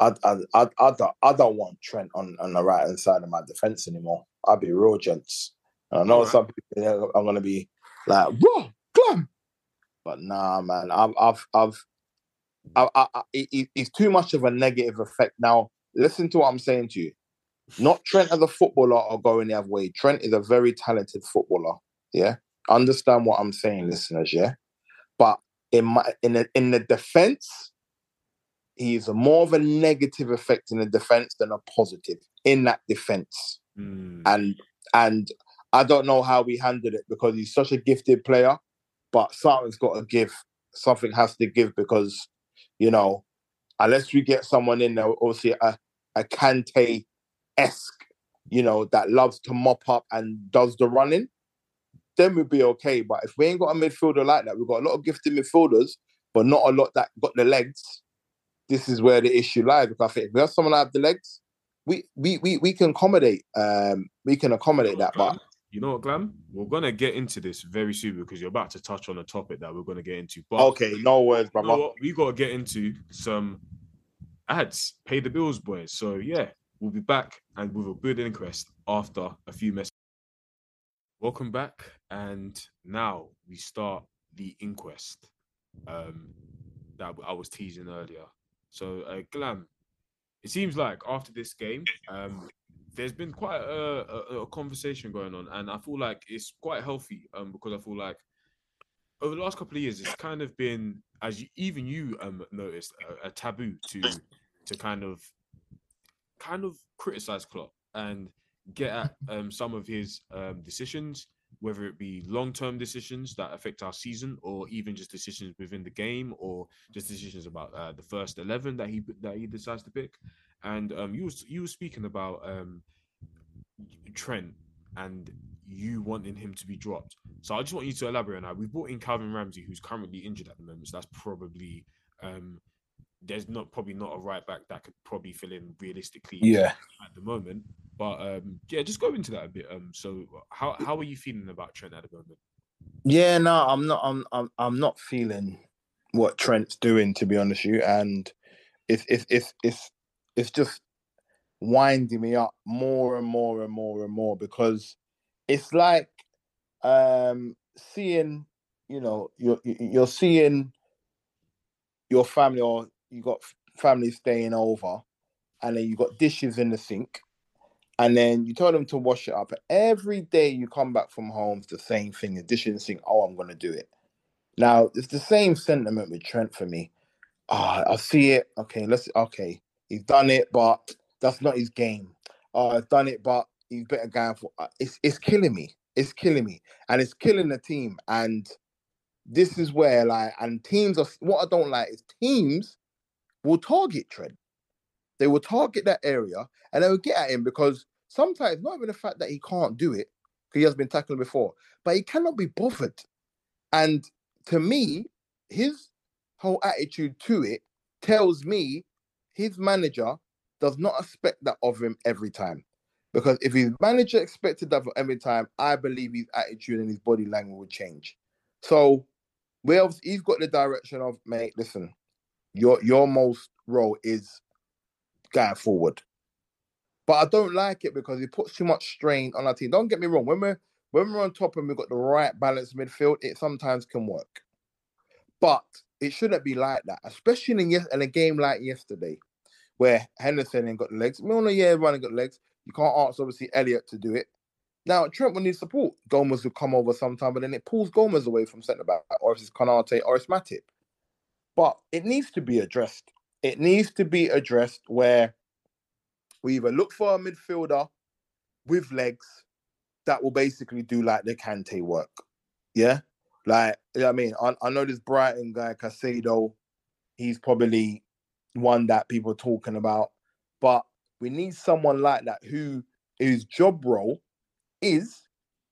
I'd, I'd, I'd, I don't, I don't want Trent on, on the right hand side of my defense anymore. I'll be real, gents. And I know Alright. some people are gonna be like, "Whoa, Glam," but nah, man. I've, I've, I've, I, I, I, it- it's too much of a negative effect. Now, listen to what I'm saying to you. Not Trent as a footballer or going the other way. Trent is a very talented footballer. Yeah, understand what I'm saying, listeners. Yeah, but in my in the in the defense, he's more of a negative effect in the defense than a positive in that defense. Mm, And and I don't know how we handled it because he's such a gifted player, but something's got to give. Something has to give because you know, unless we get someone in there, obviously a a Kante esque, you know, that loves to mop up and does the running, then we'd be okay. But if we ain't got a midfielder like that, we've got a lot of gifted midfielders, but not a lot that got the legs. This is where the issue lies. Because I think if we have someone that have the legs, we we we, we can accommodate um we can accommodate that. But you know what, Glam? We're gonna get into this very soon because you're about to touch on a topic that we're gonna get into. But okay, no words, you brother. know what? We gotta get into some ads. Pay the bills, boys. So yeah, we'll be back and with a good inquest after a few messages. Welcome back, and now we start the inquest um, that I was teasing earlier. So, uh, Glam, it seems like after this game, um, there's been quite a, a, a conversation going on, and I feel like it's quite healthy um, because I feel like over the last couple of years, it's kind of been, as you, even you um, noticed, a, a taboo to to kind of kind of criticize Klopp and get at um, some of his um, decisions, whether it be long term decisions that affect our season, or even just decisions within the game, or just decisions about uh, the first eleven that he that he decides to pick. And um, you was you were speaking about um, Trent and you wanting him to be dropped. So I just want you to elaborate on that. We've brought in Calvin Ramsey, who's currently injured at the moment. So that's probably um, there's not probably not a right back that could probably fill in realistically Yeah. at the moment. But um, yeah, just go into that a bit. Um, so how how are you feeling about Trent at the moment? Yeah, no, I'm not. I'm. I'm. I'm not feeling what Trent's doing, to be honest with you, and it's it's it's it's it's just winding me up more and more and more and more because it's like um seeing, you know, you're you're seeing your family or you got family staying over, and then you got dishes in the sink, and then you tell them to wash it up. Every day you come back from home, it's the same thing. The dish in the sink. Oh, I'm gonna do it. Now it's the same sentiment with Trent for me. Ah, I see it. Okay, let's. Okay, he's done it, but that's not his game. Oh, I've done it, but he's better going for. uh, It's it's killing me. It's killing me, and it's killing the team. And this is where like, and teams are. What I don't like is teams will target Trent. They will target that area and they will get at him because sometimes not even the fact that he can't do it, because he has been tackled before, but he cannot be bothered. And to me, his whole attitude to it tells me his manager does not expect that of him every time. Because if his manager expected that for every time, I believe his attitude and his body language would change. So, well, he's got the direction of, mate, listen, your your most role is going forward. But I don't like it because it puts too much strain on our team. Don't get me wrong, when we're when we're on top and we've got the right balance midfield, it sometimes can work. But it shouldn't be like that, especially in, in a game like yesterday, where Henderson ain't got the legs. Know, yeah, running got legs. You can't ask, obviously, Elliott to do it. Now, Trent will need support. Gomez will come over sometime, but then it pulls Gomez away from centre back, or if it's Konate or it's Matip. But it needs to be addressed. It needs to be addressed where we either look for a midfielder with legs that will basically do like the Kante work. Yeah, like yeah, I mean, I, I know this Brighton guy Caicedo. He's probably one that people are talking about, but we need someone like that who whose job role is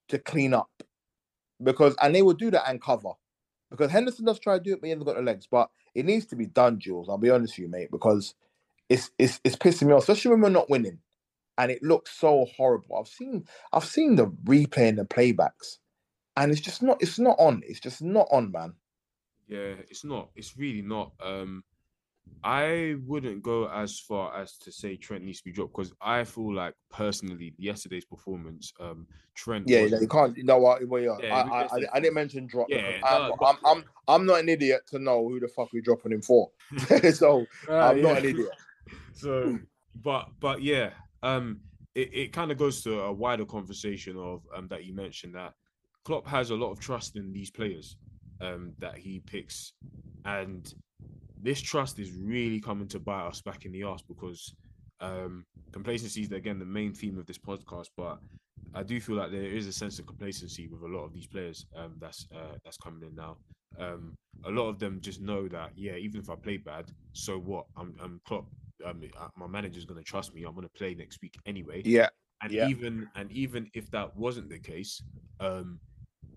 to clean up because and they will do that and cover because Henderson does try to do it, but he hasn't got the legs. But it needs to be done, Jules. I'll be honest with you, mate, because it's it's it's pissing me off, especially when we're not winning, and it looks so horrible. I've seen I've seen the replay and the playbacks, and it's just not it's not on. It's just not on, man. Yeah, it's not. It's really not. Um, I wouldn't go as far as to say Trent needs to be dropped because I feel like personally yesterday's performance, um, Trent. Yeah, was, you can't. You know what? Well, yeah, Yeah, I, I, I, I didn't mention drop. Yeah, I'm, no, I'm, I'm I'm not an idiot to know who the fuck we're dropping him for. *laughs* *laughs* so Ah, I'm not an idiot. *laughs* so but but yeah um it, it kind of goes to a wider conversation of um that you mentioned that Klopp has a lot of trust in these players um that he picks and this trust is really coming to bite us back in the ass because um complacency is again the main theme of this podcast but I do feel like there is a sense of complacency with a lot of these players um that's uh, that's coming in now um a lot of them just know that yeah even if I play bad so what I'm I'm Klopp um, uh, my manager's going to trust me. I'm going to play next week anyway. Yeah, and yeah. even and even if that wasn't the case, um,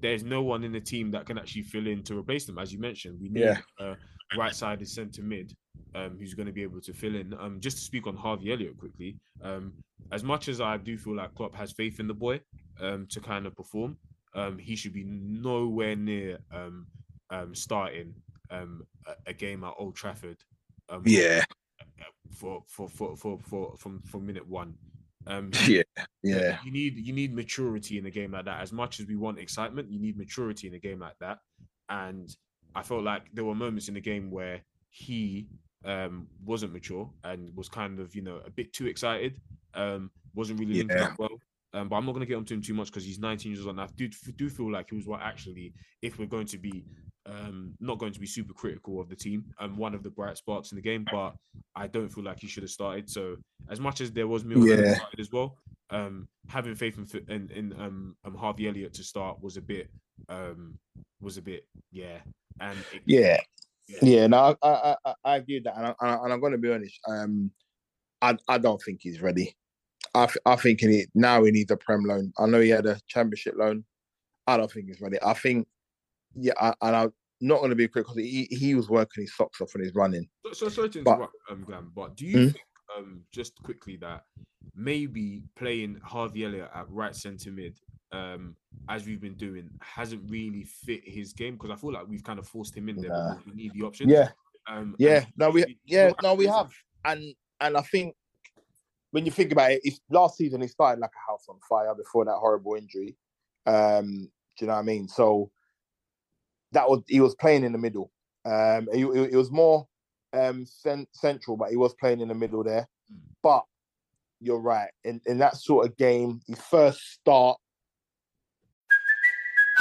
there's no one in the team that can actually fill in to replace them. As you mentioned, we need Yeah. A right-sided centre mid um, who's going to be able to fill in. Um, just to speak on Harvey Elliott quickly, um, as much as I do feel like Klopp has faith in the boy um, to kind of perform, um, he should be nowhere near um, um, starting um, a, a game at Old Trafford. Um, yeah, for for for for, for from from minute one. Um, *laughs* yeah, yeah. you need you need maturity in a game like that. As much as we want excitement, you need maturity in a game like that. And I felt like there were moments in the game where he um wasn't mature and was kind of you know a bit too excited. Um, wasn't really Yeah. up well. Um, but I'm not going to get onto him too much because he's 19 years old. And I do do feel like he was what actually, if we're going to be um not going to be super critical of the team, um, one of the bright sparks in the game. But I don't feel like he should have started. So as much as there was Milner Yeah. as well, um, having faith in in, in um, um Harvey Elliott to start was a bit um was a bit yeah and it- Yeah, Yeah. yeah. No, I I, I, I agree that, and, I, and I'm going to be honest. Um, I I don't think he's ready. I I think he now he needs a prem loan. I know he had a championship loan. I don't think he's ready. I think yeah, I, and I'm not going to be quick because he he was working his socks off and he's running. So, so sorry to But- um, Glam, but do you Hmm? think, um, just quickly that maybe playing Harvey Elliott at right centre mid, um, as we've been doing, hasn't really fit his game because I feel like we've kind of forced him in there Nah. because we need the options. Yeah, um, yeah. No, we yeah no we have, and and I think when you think about it, it's last season he started like a house on fire before that horrible injury. Um, do you know what I mean? So that was he was playing in the middle. Um, it, it- it was more um cen- central, but he was playing in the middle there. Mm. But you're right in in that sort of game, his first start.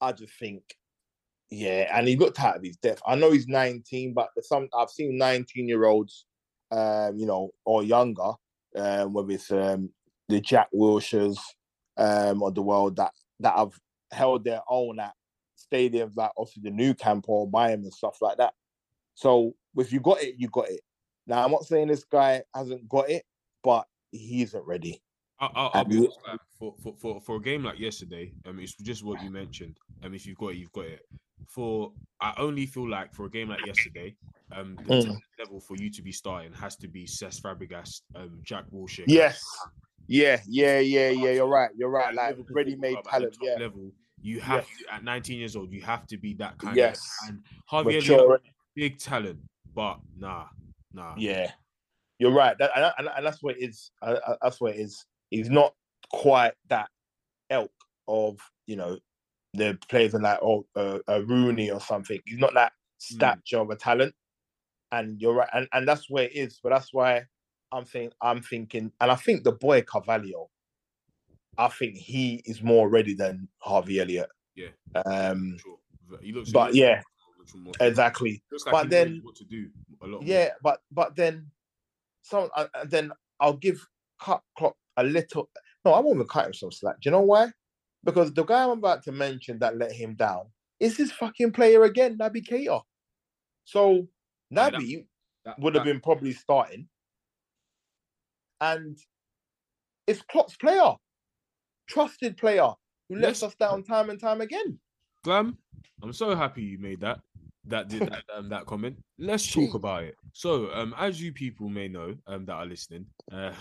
I just think, yeah, and he looked out of his depth. I know he's 19, but some I've seen 19 year olds, um, you know, or younger, um, whether it's um, the Jack Wilsheres um, of the world that that have held their own at stadiums like obviously the Nou Camp or Miami and stuff like that. So if you got it, you got it. Now I'm not saying this guy hasn't got it, but he isn't ready. I'll, I'll, I'll be you- for, for, for, for a game like yesterday, um, it's just what you mentioned. Um, if you've got it, you've got it. For I only feel like for a game like yesterday, um, the Mm. level for you to be starting has to be Cesc Fabregas, um, Jack Wilshere. Yes. Yeah, yeah, yeah, yeah. You're right. You're right. Like ready-made talent. Yeah. level, you have to, at 19 years old, you have to be that kind Yes. of and Harvey. Elliott, big talent, but nah, nah. Yeah, you're right. That, and, and, and that's what it is. Uh, uh, that's what it is. He's not quite that elk of you know the players are like oh uh, uh, Rooney or something. He's not that stature of a talent, and you're right, and, and that's where it is. But that's why I'm saying I'm thinking, and I think the boy Carvalho, I think he is more ready than Harvey Elliott. Yeah, Um, sure. He looks, he but looks- yeah, exactly. like but then what to do a lot. more. Yeah, but but then some uh, uh, then I'll give cut Klopp a little. No, I won't even cut him some slack. Do you know why? Because the guy I'm about to mention that let him down is his fucking player again, Naby Keita. So Naby That- would have been probably starting, and it's Klopp's player, trusted player who lets Let's- us down time and time again. Glam, I'm so happy you made that that did that um, that comment. Let's talk about it. So, um, as you people may know, um, that are listening, uh,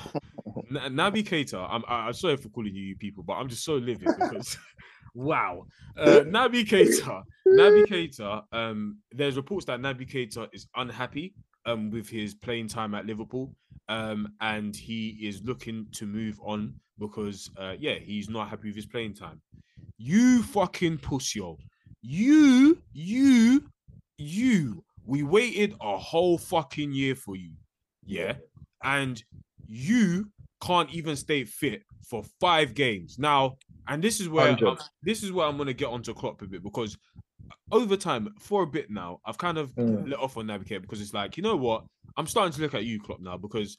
N- Naby Keita, I'm I'm sorry for calling you you people, but I'm just so livid *laughs* because, *laughs* wow, uh, Naby Keita, Naby Keita, um, there's reports that Naby Keita is unhappy um with his playing time at Liverpool, um, and he is looking to move on because, uh, yeah, he's not happy with his playing time. You fucking pussy. You, you, you. We waited a whole fucking year for you. Yeah. And you can't even stay fit for five games. Now, and this is where I'm, this is where I'm gonna get onto Klopp a bit because over time, for a bit now, I've kind of Mm. let off on Naby Keita because it's like, you know what? I'm starting to look at you, Klopp, now because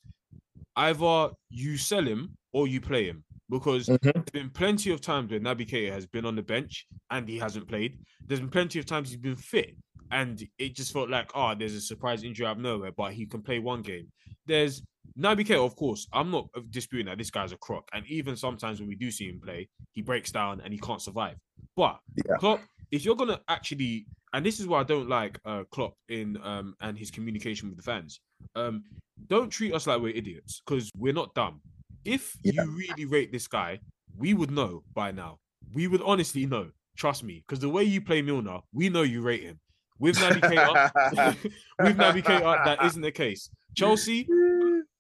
either you sell him or you play him. Because Mhm. there's been plenty of times where Naby Keita has been on the bench and he hasn't played. There's been plenty of times he's been fit and it just felt like, oh, there's a surprise injury out of nowhere, but he can play one game. There's Naby Keita, of course. I'm not disputing that this guy's a crock. And even sometimes when we do see him play, he breaks down and he can't survive. But Yeah. Klopp, if you're gonna actually, and this is why I don't like uh, Klopp in um and his communication with the fans. Um, don't treat us like we're idiots because we're not dumb. If Yeah. you really rate this guy, we would know by now. We would honestly know. Trust me, because the way you play Milner, we know you rate him. With Naby Keita, *laughs* with Naby Keita, that isn't the case. Chelsea,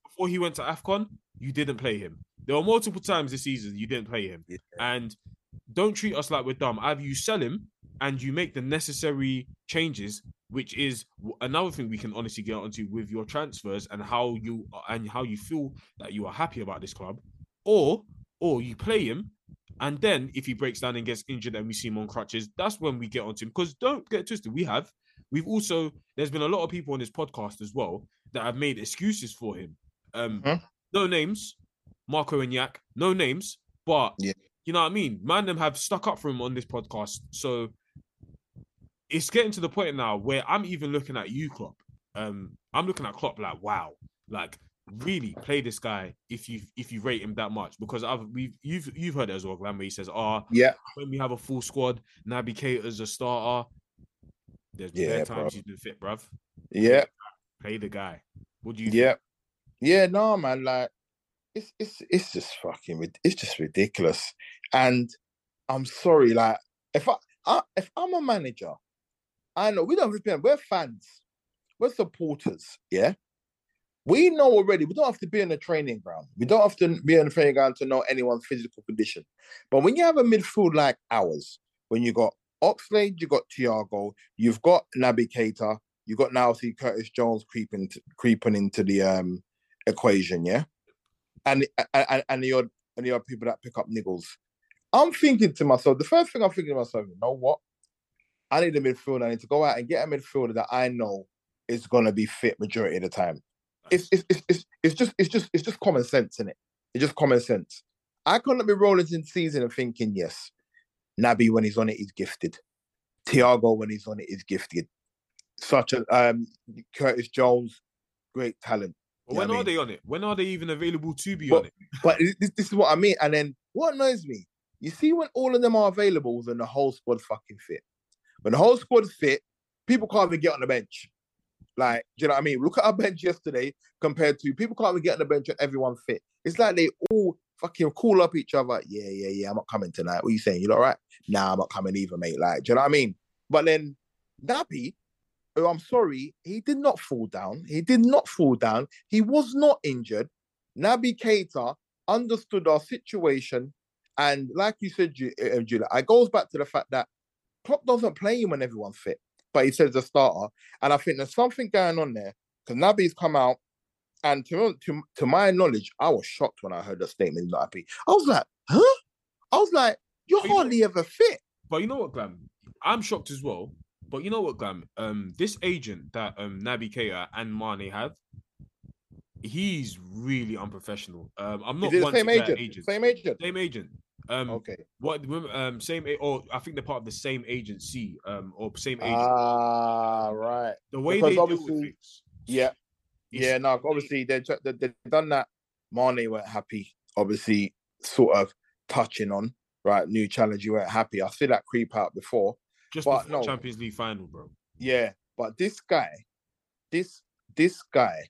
before he went to AFCON, you didn't play him. There were multiple times this season you didn't play him. And don't treat us like we're dumb. Either you sell him and you make the necessary changes, which is another thing we can honestly get onto with your transfers and how you and how you feel that you are happy about this club, or or you play him. And then if he breaks down and gets injured and we see him on crutches, that's when we get onto him. Because don't get twisted, we have. We've also there's been a lot of people on this podcast as well that have made excuses for him. Um, Mhm. no names, Marco and Yak, no names, but Yeah. you know what I mean. Man, them have stuck up for him on this podcast, so it's getting to the point now where I'm even looking at you, Klopp. Um, I'm looking at Klopp like, wow, like really play this guy if you if you rate him that much because I've we've you've you've heard it as well, Glenn, where he says, "Oh, yeah, when we have a full squad, Naby Keita's a starter." There's been Yeah, times he's been fit, bruv. yeah, Play the guy. What do you? yeah, yeah. No, man, like it's it's it's just fucking it's just ridiculous. And I'm sorry, like if I, I if I'm a manager, I know we don't we're fans, we're supporters, yeah. We know already. We don't have to be in a training ground. We don't have to be in a training ground to know anyone's physical condition. But when you have a midfield like ours, when you got Oxlade, you got Thiago, you've got Naby Keita, you've got now see Curtis Jones creeping t- creeping into the um equation, yeah, and and and the odd and the people that pick up niggles. I'm thinking to myself, the first thing I'm thinking to myself, you know what? I need a midfielder. I need to go out and get a midfielder that I know is gonna be fit majority of the time. It's it's it's it's, it's just it's just it's just common sense in it. It's just common sense. I couldn't be rolling in season and thinking, yes, Naby when he's on it, he's gifted. Thiago when he's on it is gifted. Such a um Curtis Jones, great talent. When what I are mean? they on it? When are they even available to be But- on it? But this, this is what I mean. And then what annoys me, you see, when all of them are available, then the whole squad fucking fit. When the whole squad's fit, people can't even get on the bench. Like, do you know what I mean? Look at our bench yesterday compared to people can't even get on the bench and everyone fit. It's like they all fucking call up each other. Yeah, yeah, yeah. I'm not coming tonight. What are you saying? You all right? Nah, I'm not coming either, mate. Like, do you know what I mean? But then Naby, oh, I'm sorry, he did not fall down. He did not fall down. He was not injured. Naby Keita understood our situation And like you said, uh, Julia, it goes back to the fact that Klopp doesn't play him when everyone's fit, but he says the starter. And I think there's something going on there because Naby's come out, and to, to to my knowledge, I was shocked when I heard the statement. He's not happy. I was like, huh? I was like, you're But you know- hardly ever fit. But you know what, Glam? I'm shocked as well. But you know what, Glam? Um, this agent that um Naby Keita and Mane have, he's really unprofessional. Um, I'm not Is it the one same get agent? Same agent. Same agent. Um, Okay. what um same or I think they're part of the same agency um or same agent. Ah, right. the way because they obviously- things. Yeah. Yeah, no, obviously they they they've done that. Mane weren't happy. Obviously, sort of touching on right new challenge. You weren't happy. I see that creep out before. just but before no. Champions League final, bro. Yeah, but this guy, this this guy,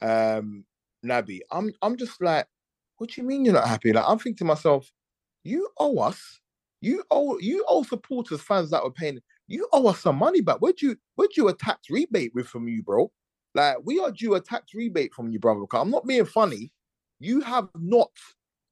um, Naby, I'm I'm just like, what do you mean you're not happy? Like I'm thinking to myself, you owe us, you owe you owe supporters, fans that were paying, you owe us some money back. Where'd you where'd you a tax rebate with from you, bro? Like we are due a tax rebate from you, brother. I'm not being funny. You have not,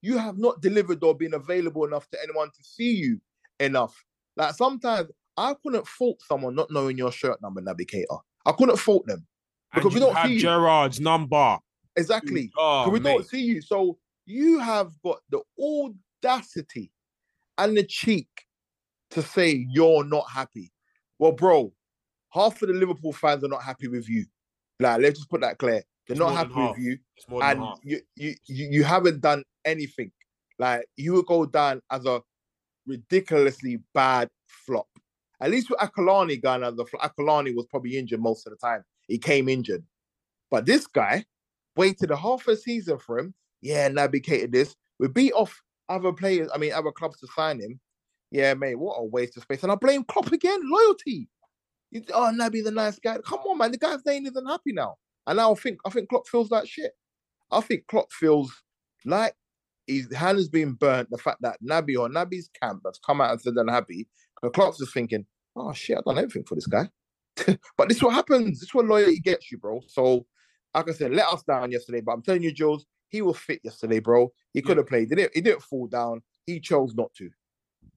you have not delivered or been available enough to anyone to see you enough. Like sometimes I couldn't fault someone not knowing your shirt number, Naby Keita. I couldn't fault them because we don't see you. Gerard's number. Exactly. Oh, we mate. don't see you. So you have got the audacity and the cheek to say you're not happy. Well, bro, half of the Liverpool fans are not happy with you. Like, let's just put that clear. They're It's not happy with you. It's more than And you, you you haven't done anything. Like you would go down as a ridiculously bad flop. At least with Akalani going as a flop, Akalani was probably injured most of the time. He came injured. But this guy waited a half a season for him. Yeah, navigated this. We beat off other players, I mean, other clubs to sign him. Yeah, mate, what a waste of space. And I blame Klopp again. Loyalty. You, oh, Naby, the nice guy. Come on, man. The guy's name isn't happy now. And now I think I think Klopp feels like shit. I think Klopp feels like his hand has been burnt. The fact that Naby or Naby's camp has come out and said unhappy. Because Klopp's just thinking, oh shit, I've done everything for this guy. *laughs* but this is what happens. This is what loyalty gets you, bro. So, like I said, let us down yesterday. But I'm telling you, Jules, he was fit yesterday, bro. He could have played. He didn't, he didn't fall down. He chose not to.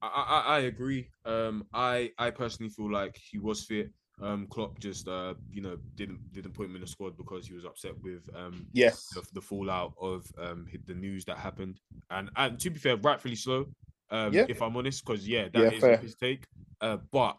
I, I I agree. Um, I I personally feel like he was fit. Um, Klopp just uh, you know, didn't didn't put him in the squad because he was upset with um Yes. the, the fallout of um the news that happened. And and to be fair, rightfully so. Um, Yeah. if I'm honest, because yeah, Yeah, that is fair. his take. Uh, but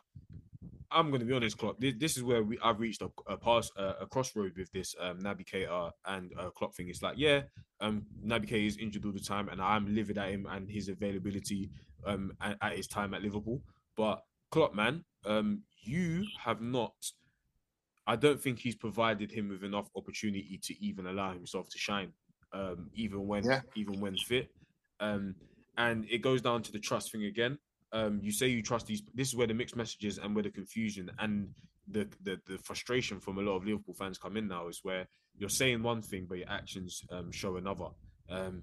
I'm gonna be honest, Klopp. This, this is where we I've reached a, a pass a, a crossroad with this um Naby Keita and uh, Klopp thing. It's like yeah, um Naby Keita is injured all the time, and I'm livid at him and his availability um at, at his time at Liverpool. But Klopp, man, um, you have not. I don't think he's provided him with enough opportunity to even allow himself to shine, um, even when Yeah. even when fit. Um, and it goes down to the trust thing again. Um, you say you trust these. This is where the mixed messages and where the confusion and the, the the frustration from a lot of Liverpool fans come in now is where you're saying one thing but your actions um, show another. Um,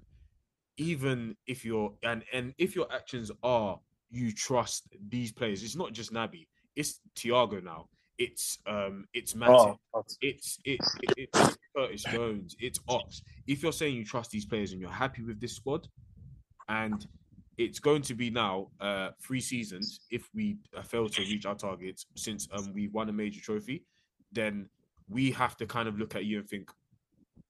even if you're and and if your actions are you trust these players, it's not just Naby, it's Thiago now. It's um it's Matip, Oh, it's it, it, it's Curtis Jones, it's Ox. If you're saying you trust these players and you're happy with this squad, and it's going to be now uh three seasons if we uh, fail to reach our targets since um we won a major trophy, then we have to kind of look at you and think,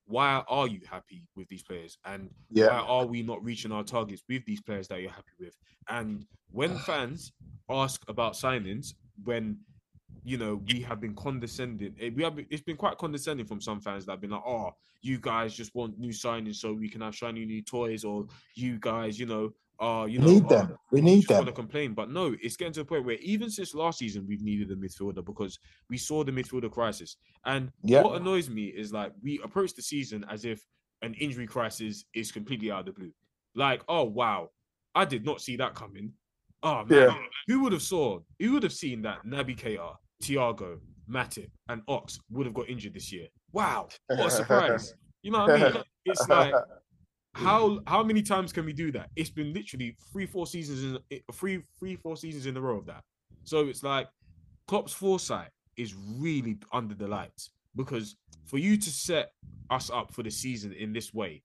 why are you happy with these players? And Yeah. why are we not reaching our targets with these players that you're happy with? And when *sighs* fans ask about signings, when you know we have been condescending, eh, we have been, it's been quite condescending from some fans that have been like, "Oh, you guys just want new signings so we can have shiny new toys," or "You guys, you know, uh, you know, need them. We need just want to complain." But no, it's getting to the point where even since last season, we've needed a midfielder because we saw the midfielder crisis. And Yeah. what annoys me is like we approach the season as if an injury crisis is completely out of the blue. Like, oh wow, I did not see that coming. Oh man, Yeah. who would have saw? Who would have seen that Naby Keita, Thiago, Matip, and Ox would have got injured this year? Wow, what a surprise! *laughs* You know what I mean? It's like how how many times can we do that? It's been literally three, four seasons in eh, three, three, four seasons in a row of that. So it's like Klopp's foresight is really under the lights because for you to set us up for the season in this way,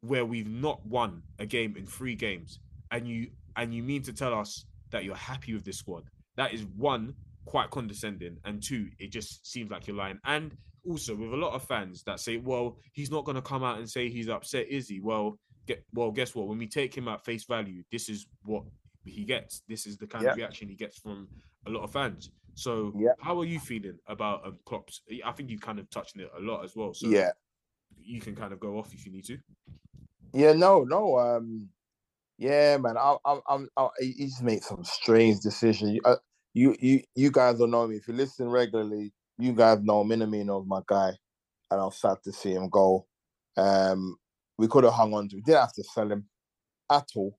where we've not won a game in three games, and you and you mean to tell us that you're happy with this squad. That is one quite condescending, and two, it just seems like you're lying. And also with a lot of fans that say, "Well, he's not going to come out and say he's upset, is he?" Well, get well. Guess what? When we take him at face value, this is what he gets. This is the kind Yeah. of reaction he gets from a lot of fans. So, Yeah. how are you feeling about um, Klopp's? I think you kind of touched on it a lot as well. So, yeah, you can kind of go off if you need to. yeah, no, no, um, yeah, man, I, I, I'm, I, he's made some strange decisions. Uh, you, you, you guys don't know me. If you listen regularly, you guys know Minamino's my guy, and I'm sad to see him go. Um, we could have hung on to. We didn't have to sell him at all.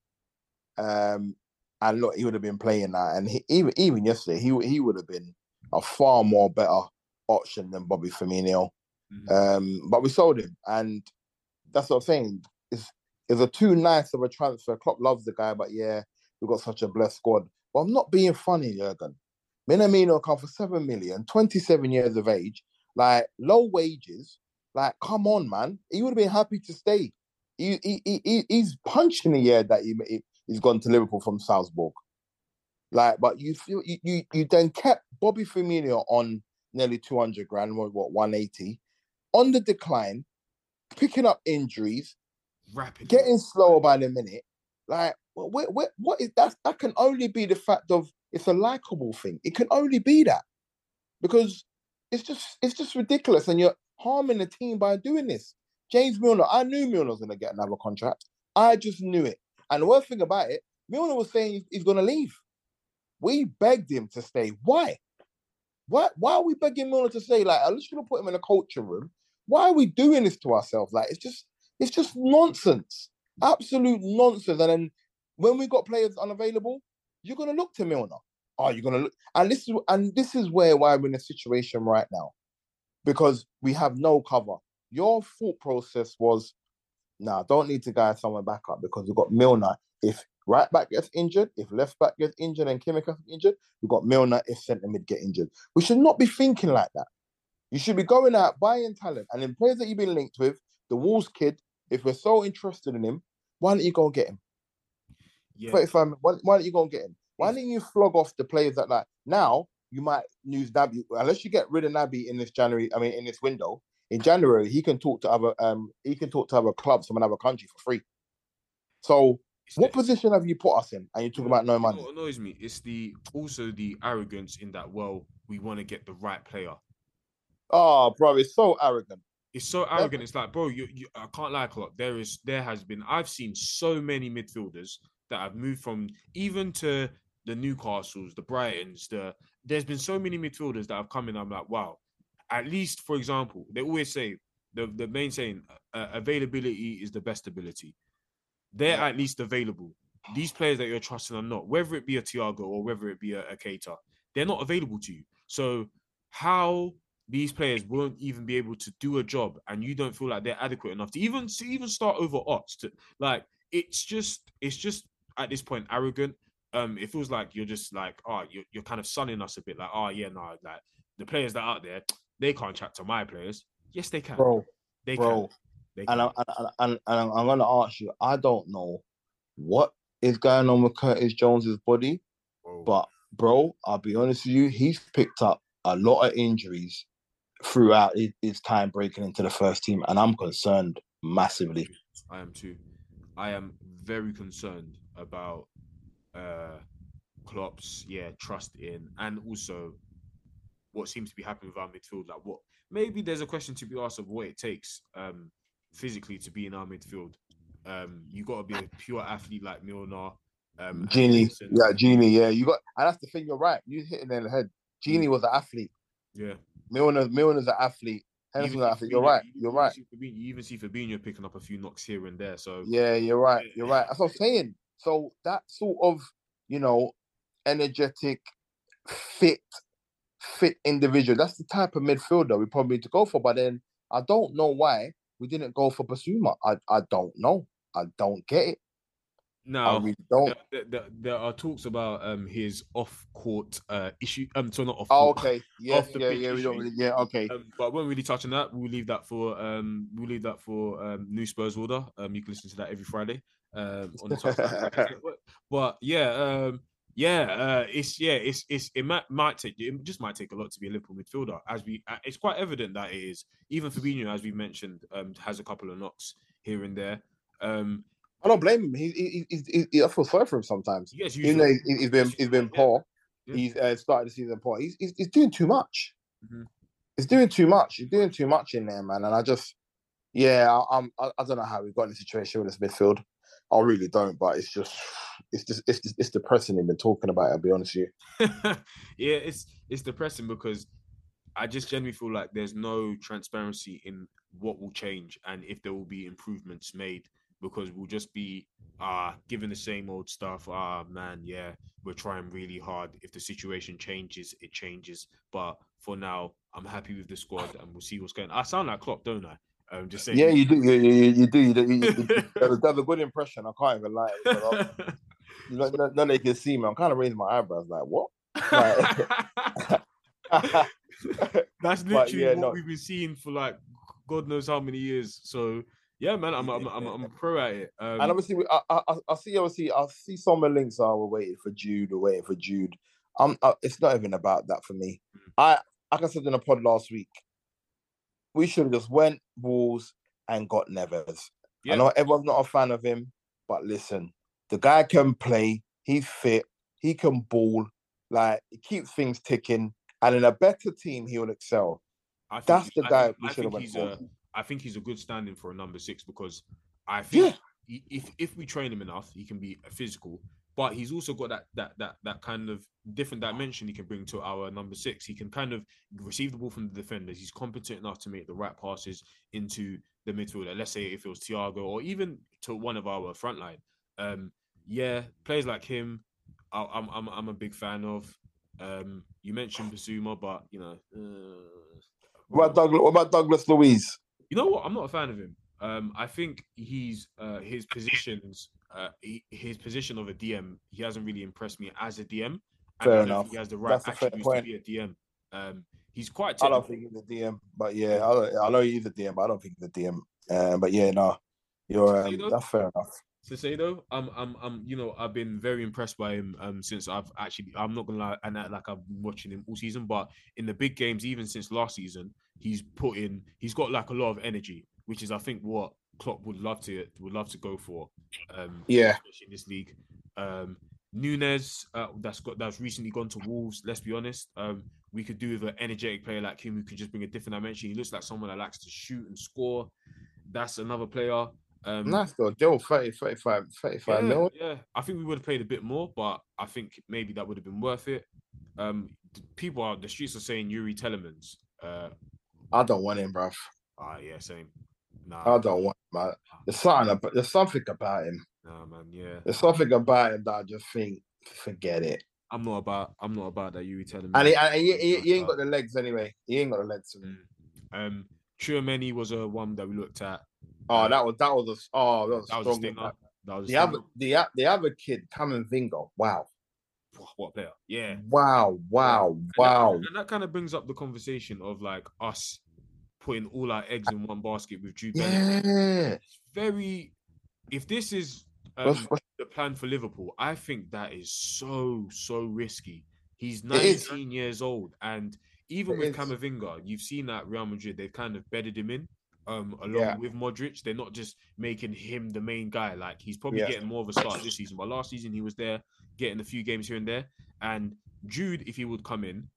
Um, and look, he would have been playing that, and he, even even yesterday, he he would have been a far more better option than Bobby Firmino. Mhm. Um, but we sold him, and that's what I'm saying. It's it's a too nice of a transfer. Klopp loves the guy, but yeah, we've got such a blessed squad. But I'm not being funny, Jurgen. Minamino come for seven million, 27 years of age, like low wages. Like, come on, man. He would have been happy to stay. He, he, he, he- he's punching the year that he, he, he's gone to Liverpool from Salzburg. Like, but you feel you, you you then kept Bobby Firmino on nearly 200 grand, what, what 180, on the decline, picking up injuries, Rapid. getting slower by the minute. Like, what, what, what, is that? That can only be the fact of it's a likable thing. It can only be that because it's just it's just ridiculous, and you're harming the team by doing this. James Milner, I knew Milner was going to get another contract. I just knew it. And the worst thing about it, Milner was saying he's, going to leave. We begged him to stay. Why? Why? Why are we begging Milner to stay? Like, at least going to put him in a culture room. Why are we doing this to ourselves? Like, it's just it's just nonsense, absolute nonsense. And then when we got players unavailable, you're gonna look to Milner. Oh, you're gonna look, and this is and this is where why we're in a situation right now, because we have no cover. Your thought process was, nah, don't need to guide someone back up because we've got Milner. If right back gets injured, if left back gets injured, and Kimmich gets injured, we've got Milner. If centre mid get injured, we should not be thinking like that. You should be going out buying talent, and in players that you've been linked with, the Wolves kid. If we're so interested in him, why don't you go and get him? Yeah. 35 why, why don't you go and get him? Why don't you flog off the players that like now you might lose Naby unless you get rid of Naby in this January, I mean in this window. In January, he can talk to other um he can talk to other clubs from another country for free. So It's what the- position have you put us in? And you talk about no money. What annoys me? It's the also the arrogance in that. Well, we want to get the right player. Oh, bro, it's so arrogant. It's so arrogant. It's like, bro, you, you I can't lie, Klopp. There is, there has been. I've seen so many midfielders that have moved from even to the Newcastles, the Brightons. The there's been so many midfielders that have come in. I'm like, wow. At least, for example, they always say the the main saying, uh, availability is the best ability. They're Yeah. at least available. These players that you're trusting are not, whether it be a Thiago or whether it be a, a Keita, they're not available to you. So how these players won't even be able to do a job and you don't feel like they're adequate enough to even to even start over odds to like it's just it's just at this point arrogant um it feels like you're just like oh you're, you're kind of sunning us a bit like oh yeah no like the players that are out there they can't chat to my players yes they can Bro, they bro. can they can. And, I, and, and, and I'm going to ask you, I don't know what is going on with Curtis Jones's body, Bro. but bro, I'll be honest with you, he's picked up a lot of injuries throughout his, his time breaking into the first team, and I'm concerned massively. I am too. I am very concerned about uh Klopp's yeah trust in and also what seems to be happening with our midfield. Like what maybe there's a question to be asked of what it takes um physically to be in our midfield. Um you gotta be a pure athlete like Milner. Um and Gini, yeah, Gini, yeah, you got, and that's the thing. You're right. You hit it in the head. Gini was an athlete. Yeah. Milner, Milner's an athlete. Henderson, Even an athlete. You're right. you- You're right. Fabinho- You even see Fabinho picking up a few knocks here and there. So Yeah, you're right. You're right. That's what I'm saying. So that sort of, you know, energetic, fit, fit individual. That's the type of midfielder we probably need to go for. But then I don't know why we didn't go for Bissouma. I I don't know. I don't get it. Now really don't. there, there, there are talks about um his off-court uh issue. Um, so not off. Oh, okay. *laughs* Yeah, off yeah, yeah. We don't really. Yeah, okay. Um, but won't really touch on that. We'll leave that for um we'll leave that for um new Spurs order. Um, you can listen to that every Friday. um, on the top. *laughs* but yeah, um, yeah, uh, it's yeah, it's it's it might might take it just might take a lot to be a Liverpool midfielder. As we, uh, it's quite evident that it is. Even Fabinho, as we mentioned, um, has a couple of knocks here and there. Um, I don't blame him. He, he, he, he, he I feel sorry for him sometimes. Yes, Even though he's, he's been he's been poor, he's uh, started the season poor. He's, he's he's doing too much. Mhm. He's doing too much. He's doing too much in there, man. And I just, yeah, I, I'm I, I don't know how we got in the situation with this midfield. I really don't. But it's just, it's just, it's just, it's depressing. Even talking about it. I'll be honest with you. *laughs* yeah, it's it's depressing because I just genuinely feel like there's no transparency in what will change and if there will be improvements made because we'll just be uh given the same old stuff. Ah man, yeah, we're trying really hard. If the situation changes, it changes. But for now, I'm happy with the squad and we'll see what's going. I sound like Klopp, don't I? Um, just saying. Yeah, you do. You, you, you do. You do. You, you, you, *laughs* that's a good impression. I can't even lie. But I'm- *laughs* no, no, no, they can see me. I'm kind of raising my eyebrows, like what? *laughs* Like- That's literally yeah, what no. we've been seeing for like God knows how many years. So yeah, man, I'm I'm I'm, I'm pro at it. Um, and obviously, we- I, I, I- see. Obviously, I see some of the links are we're waiting for Jude. We're waiting for Jude. Um, uh, it's not even about that for me. Mm. I, like I said in a pod last week, we should have just went Wolves and got Neves. Yeah. I know everyone's not a fan of him, but listen, the guy can play. He's fit. He can ball. Like he keeps things ticking. And in a better team, he will excel. That's the I guy think- we should have went for. a I think he's a good standing for a number six because I think he, if if we train him enough, he can be physical. But he's also got that that that that kind of different dimension he can bring to our number six. He can kind of receive the ball from the defenders. He's competent enough to make the right passes into the midfielder. Let's say if it was Thiago or even to one of our front line. Um, yeah, players like him, I, I'm I'm I'm a big fan of. Um, you mentioned Bissouma, but you know, uh, What about Douglas? What about Douglas Luiz? You know what? I'm not a fan of him. Um, I think he's uh, his positions, uh, he, his position of a DM. He hasn't really impressed me as a DM. Fair I don't enough. he has the right That's attributes to be a DM. Um, he's quite. I don't think he's a DM, but yeah, I, I know he's a DM, but I don't think he's a DM. Uh, but yeah, no, you're um, that's fair enough. to say though, I'm, I'm, I'm, you know, I've been very impressed by him um, since I've actually, I'm not gonna lie, and act like I've been watching him all season, but in the big games, even since last season, he's put in, he's got like a lot of energy, which is, I think, what Klopp would love to would love to go for. Um, Yeah. especially in this league. Um, Nunes, uh, that's got that's recently gone to Wolves. Let's be honest. Um, we could do with an energetic player like him who could just bring a different dimension. He looks like someone that likes to shoot and score. That's another player. Um, Nice though, Joe, 30, 35, 35 yeah, mil. yeah, I think we would have played a bit more, but I think maybe that would have been worth it. Um, people are the streets are saying Youri Tielemans. Uh, I don't want him, bruv. ah, yeah, same. Nah, I don't want him. man. There's something about there's something about him. nah, man. Yeah, There's something about him that I just think forget it. I'm not about. I'm not about that Youri Tielemans. And he, and he, he, he ain't got the legs anyway. He ain't got the legs. Mm. Um, Chouameni was a one that we looked at. Oh, that was that was a oh that was, That was a strong. stinger. That was a the other stinger. the o- the other kid, Camavinga. Wow, what player? Yeah, wow, wow, And that- wow. and that kind of brings up the conversation of like us putting all our eggs in one basket with Jude Bellingham. Yeah. It's very. If this is um, the plan for Liverpool, I think that is so so risky. He's 19 years old, and even It with is. Camavinga, you've seen that Real Madrid they've kind of bedded him in. Um, along Yeah. with Modric, they're not just making him the main guy. Like he's probably Yeah. getting more of a start this season, but last season he was there getting a few games here and there. And Jude, if he would come in,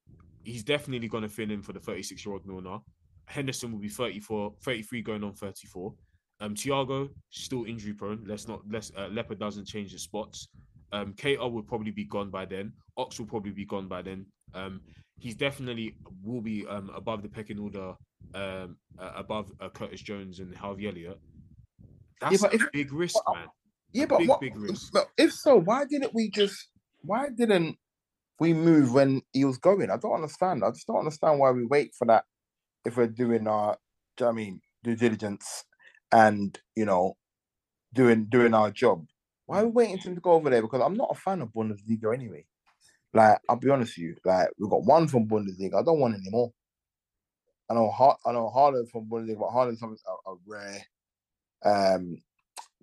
he's definitely going to fill in for the 36 year old Milner. Henderson will be 34, 33 going on 34. Um, Thiago still injury prone. Let's not let's uh, Leopard doesn't change the spots. Um, Keita will probably be gone by then. Ox will probably be gone by then. Um, he's definitely will be um above the pecking order, um uh, above uh, Curtis Jones and Harvey Elliott. That's but a if- big risk, man. Yeah, A but big, what, big risk. but if so, why didn't we just why didn't we move when he was going? I don't understand. I just don't understand why we wait for that if we're doing our do you know I mean due diligence and you know doing doing our job. Why are we waiting for him to go over there? Because I'm not a fan of Bundesliga anyway. Like, I'll be honest with you. Like, we've got one from Bundesliga. I don't want any more. I know, Har- I know from Bundesliga, but Haaland's something a, a rare um,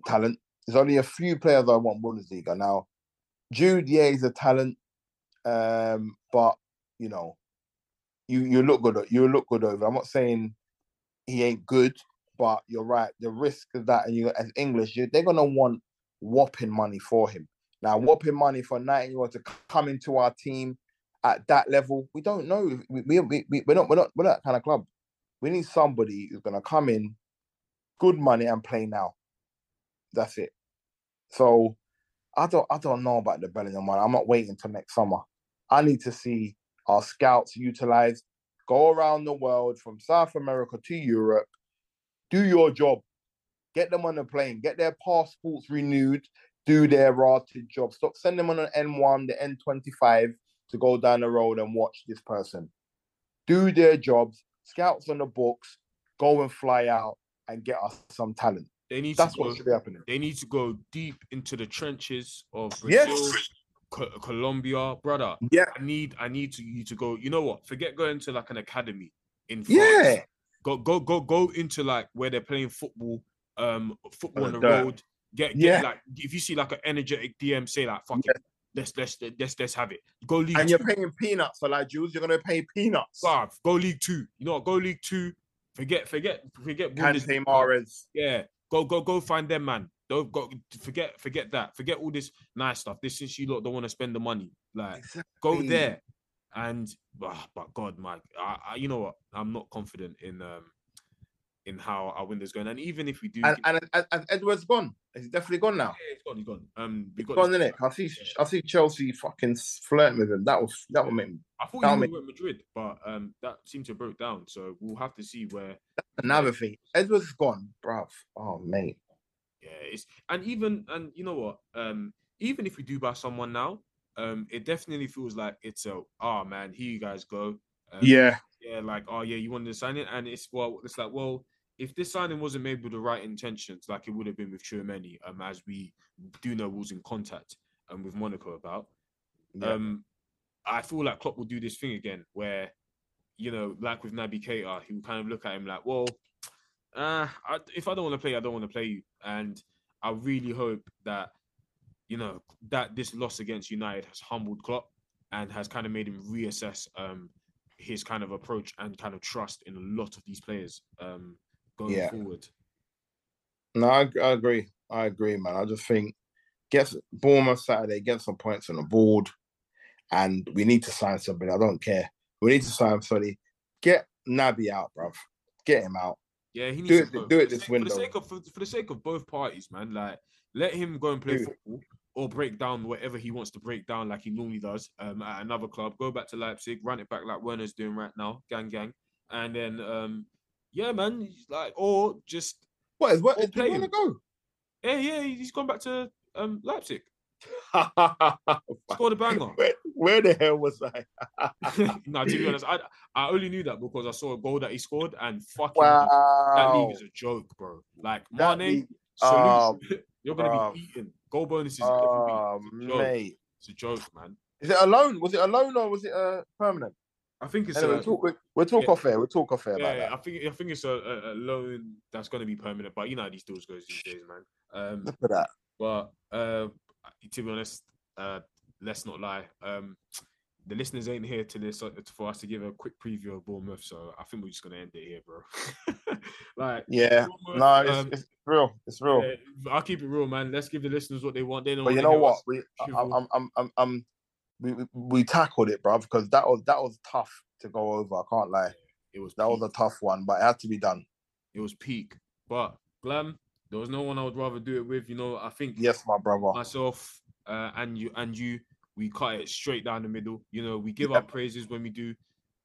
talent. There's only a few players I want Bundesliga now. Jude, yeah, he's a talent, um, but you know, you you look good. You look good over. I'm not saying he ain't good, but you're right. The risk of that, and you as English, you, they're gonna want whopping money for him. Now, whopping money for a 19 year old to come into our team at that level, we don't know. We, we, we, we- we're not we're not we're not that kind of club. We need somebody who's gonna come in, good money and play now. That's it. So I don't I don't know about the Bellingham one. I'm not waiting till next summer. I need to see our scouts utilized, go around the world from South America to Europe, do your job, get them on the plane, get their passports renewed, do their rated job. Stop sending them on an N1, the N25 to go down the road and watch this person. Do their jobs, scouts on the books, go and fly out and get us some talent. They need That's to go, what should be happening. They need to go deep into the trenches of Yes. Brazil, Co- Colombia, brother. Yeah. I need I need to you to go. You know what? Forget going to like an academy in France. Yeah. Go go go go into like where they're playing football, um, football on the dirt. road. Get, get Yeah. like if you see like an energetic DM, say like fuck it, let's let's let's let's have it. Go league And two, you're paying peanuts for like Jules, you're gonna pay peanuts. bruv, Go league two. You know what? Go league two. Forget forget forget Kante. Mahrez. Yeah, go go go find them, man. Don't go forget forget that. Forget all this nice stuff. This is you lot don't want to spend the money. Like go there, and ah, but God, Mike, I, I, you know what? I'm not confident in um in how our window's going. And even if we do, And, and, and, and Edward's gone. He's definitely gone now. yeah, he's gone, he's gone. Um, we got gone, this- innit? I see I see Chelsea fucking flirting with him. That was that would make me I thought he make- at Madrid, but um, that seemed to have broke down. So we'll have to see where another thing. Edward's gone, bruv. Oh mate. Yeah, it's and even and you know what? Um, even if we do buy someone now, um, it definitely feels like it's a oh man, here you guys go. Um, Yeah. yeah, like oh yeah, you wanted to sign it, and it's well, it's like well, if this signing wasn't made with the right intentions, like it would have been with Chouameni, um, as we do know was in contact um with Monaco about, Yeah. um, I feel like Klopp will do this thing again where, you know, like with Naby Keita, he will kind of look at him like, well, uh, I, if I don't want to play, I don't want to play you. And I really hope that, you know, that this loss against United has humbled Klopp and has kind of made him reassess um his kind of approach and kind of trust in a lot of these players um going Yeah. forward. No, I, I agree. I agree, man. I just think get Bournemouth Saturday, get some points on the board, and we need to sign somebody. I don't care. We need to sign somebody. Get Naby out, bruv. Get him out. Yeah, he needs Do to it- go. do For it the this sake- window. For the sake of for, for the sake of both parties, man. Like, let him go and play Do it. football or break down whatever he wants to break down, like he normally does um, at another club. Go back to Leipzig, run it back like Werner's doing right now, gang gang, and then um, yeah, man, he's like or just What is what? Do play to go? yeah, yeah, he's gone back to um Leipzig. *laughs* Scored a banger. *laughs* Where, where the hell was I? *laughs* no, to be honest, I I only knew that because I saw a goal that he scored and fucking hell, that league is a joke, bro. Like That Mane, league- salute. Oh, you're gonna bruv. be um, eaten. Goal bonuses Oh, every week. Oh, it's a joke. mate. It's a joke, man. Is it alone? Was it alone or was it a permanent? I think it's Anyway, a, we'll talk, we'll, talk yeah. off air. We'll talk off air yeah, about I think I think it's a, a, a loan that's gonna be permanent, but you know how these deals goes these days, man. Um, Look at that. But uh, to be honest, uh, let's not lie. Um, the listeners ain't here to this uh, for us to give a quick preview of Bournemouth, so I think we're just gonna end it here, bro. *laughs* like, Yeah. No, it's, um, it's real. It's real. yeah, I'll keep it real, man. Let's give the listeners what they want. They know. But you know what? We, I- I'm, I'm, I'm, I'm, we, we- we tackled it, bruv, because that was that was tough to go over. I can't lie. It was That was a tough one, but it had to be done. it was peak. But Glam, there was no one I would rather do it with. You know, I think Yes, my brother. myself uh, and you and you, we cut it straight down the middle. You know, we give Yeah. our praises when we do,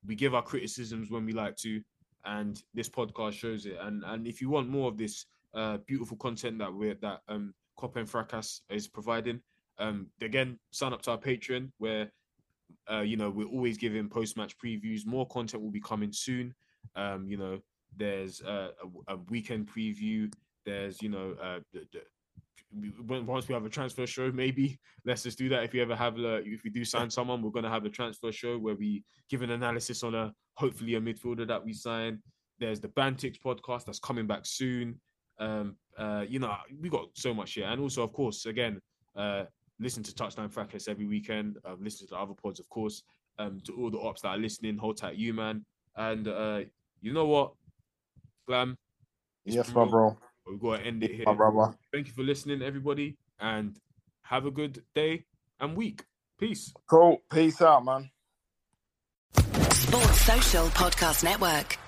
we give our criticisms when we like to, and this podcast shows it. And and if you want more of this uh, beautiful content that we're that um Cop and Fracas is providing, um again sign up to our Patreon where uh, you know, we're always giving post-match previews. More content will be coming soon. Um, you know, there's uh, a, a weekend preview. There's, you know, uh, the, the, once we have a transfer show, maybe *laughs* let's just do that. If we ever have, a, if we do sign someone, we're gonna have a transfer show where we give an analysis on a hopefully a midfielder that we sign. There's the Bantix podcast that's coming back soon. Um, uh, you know, we got so much here, and also, of course, again, uh, listen to Touchdown Fracas every weekend. Um, listen to the other pods, of course. Um, to all the ops that are listening, hold tight, you man. And uh, you know what, Glam? It's Yes, my bro. We've got to end it here. My brother. Thank you for listening, everybody, and have a good day and week. Peace. Cool. Peace out, man. Sports Social Podcast Network.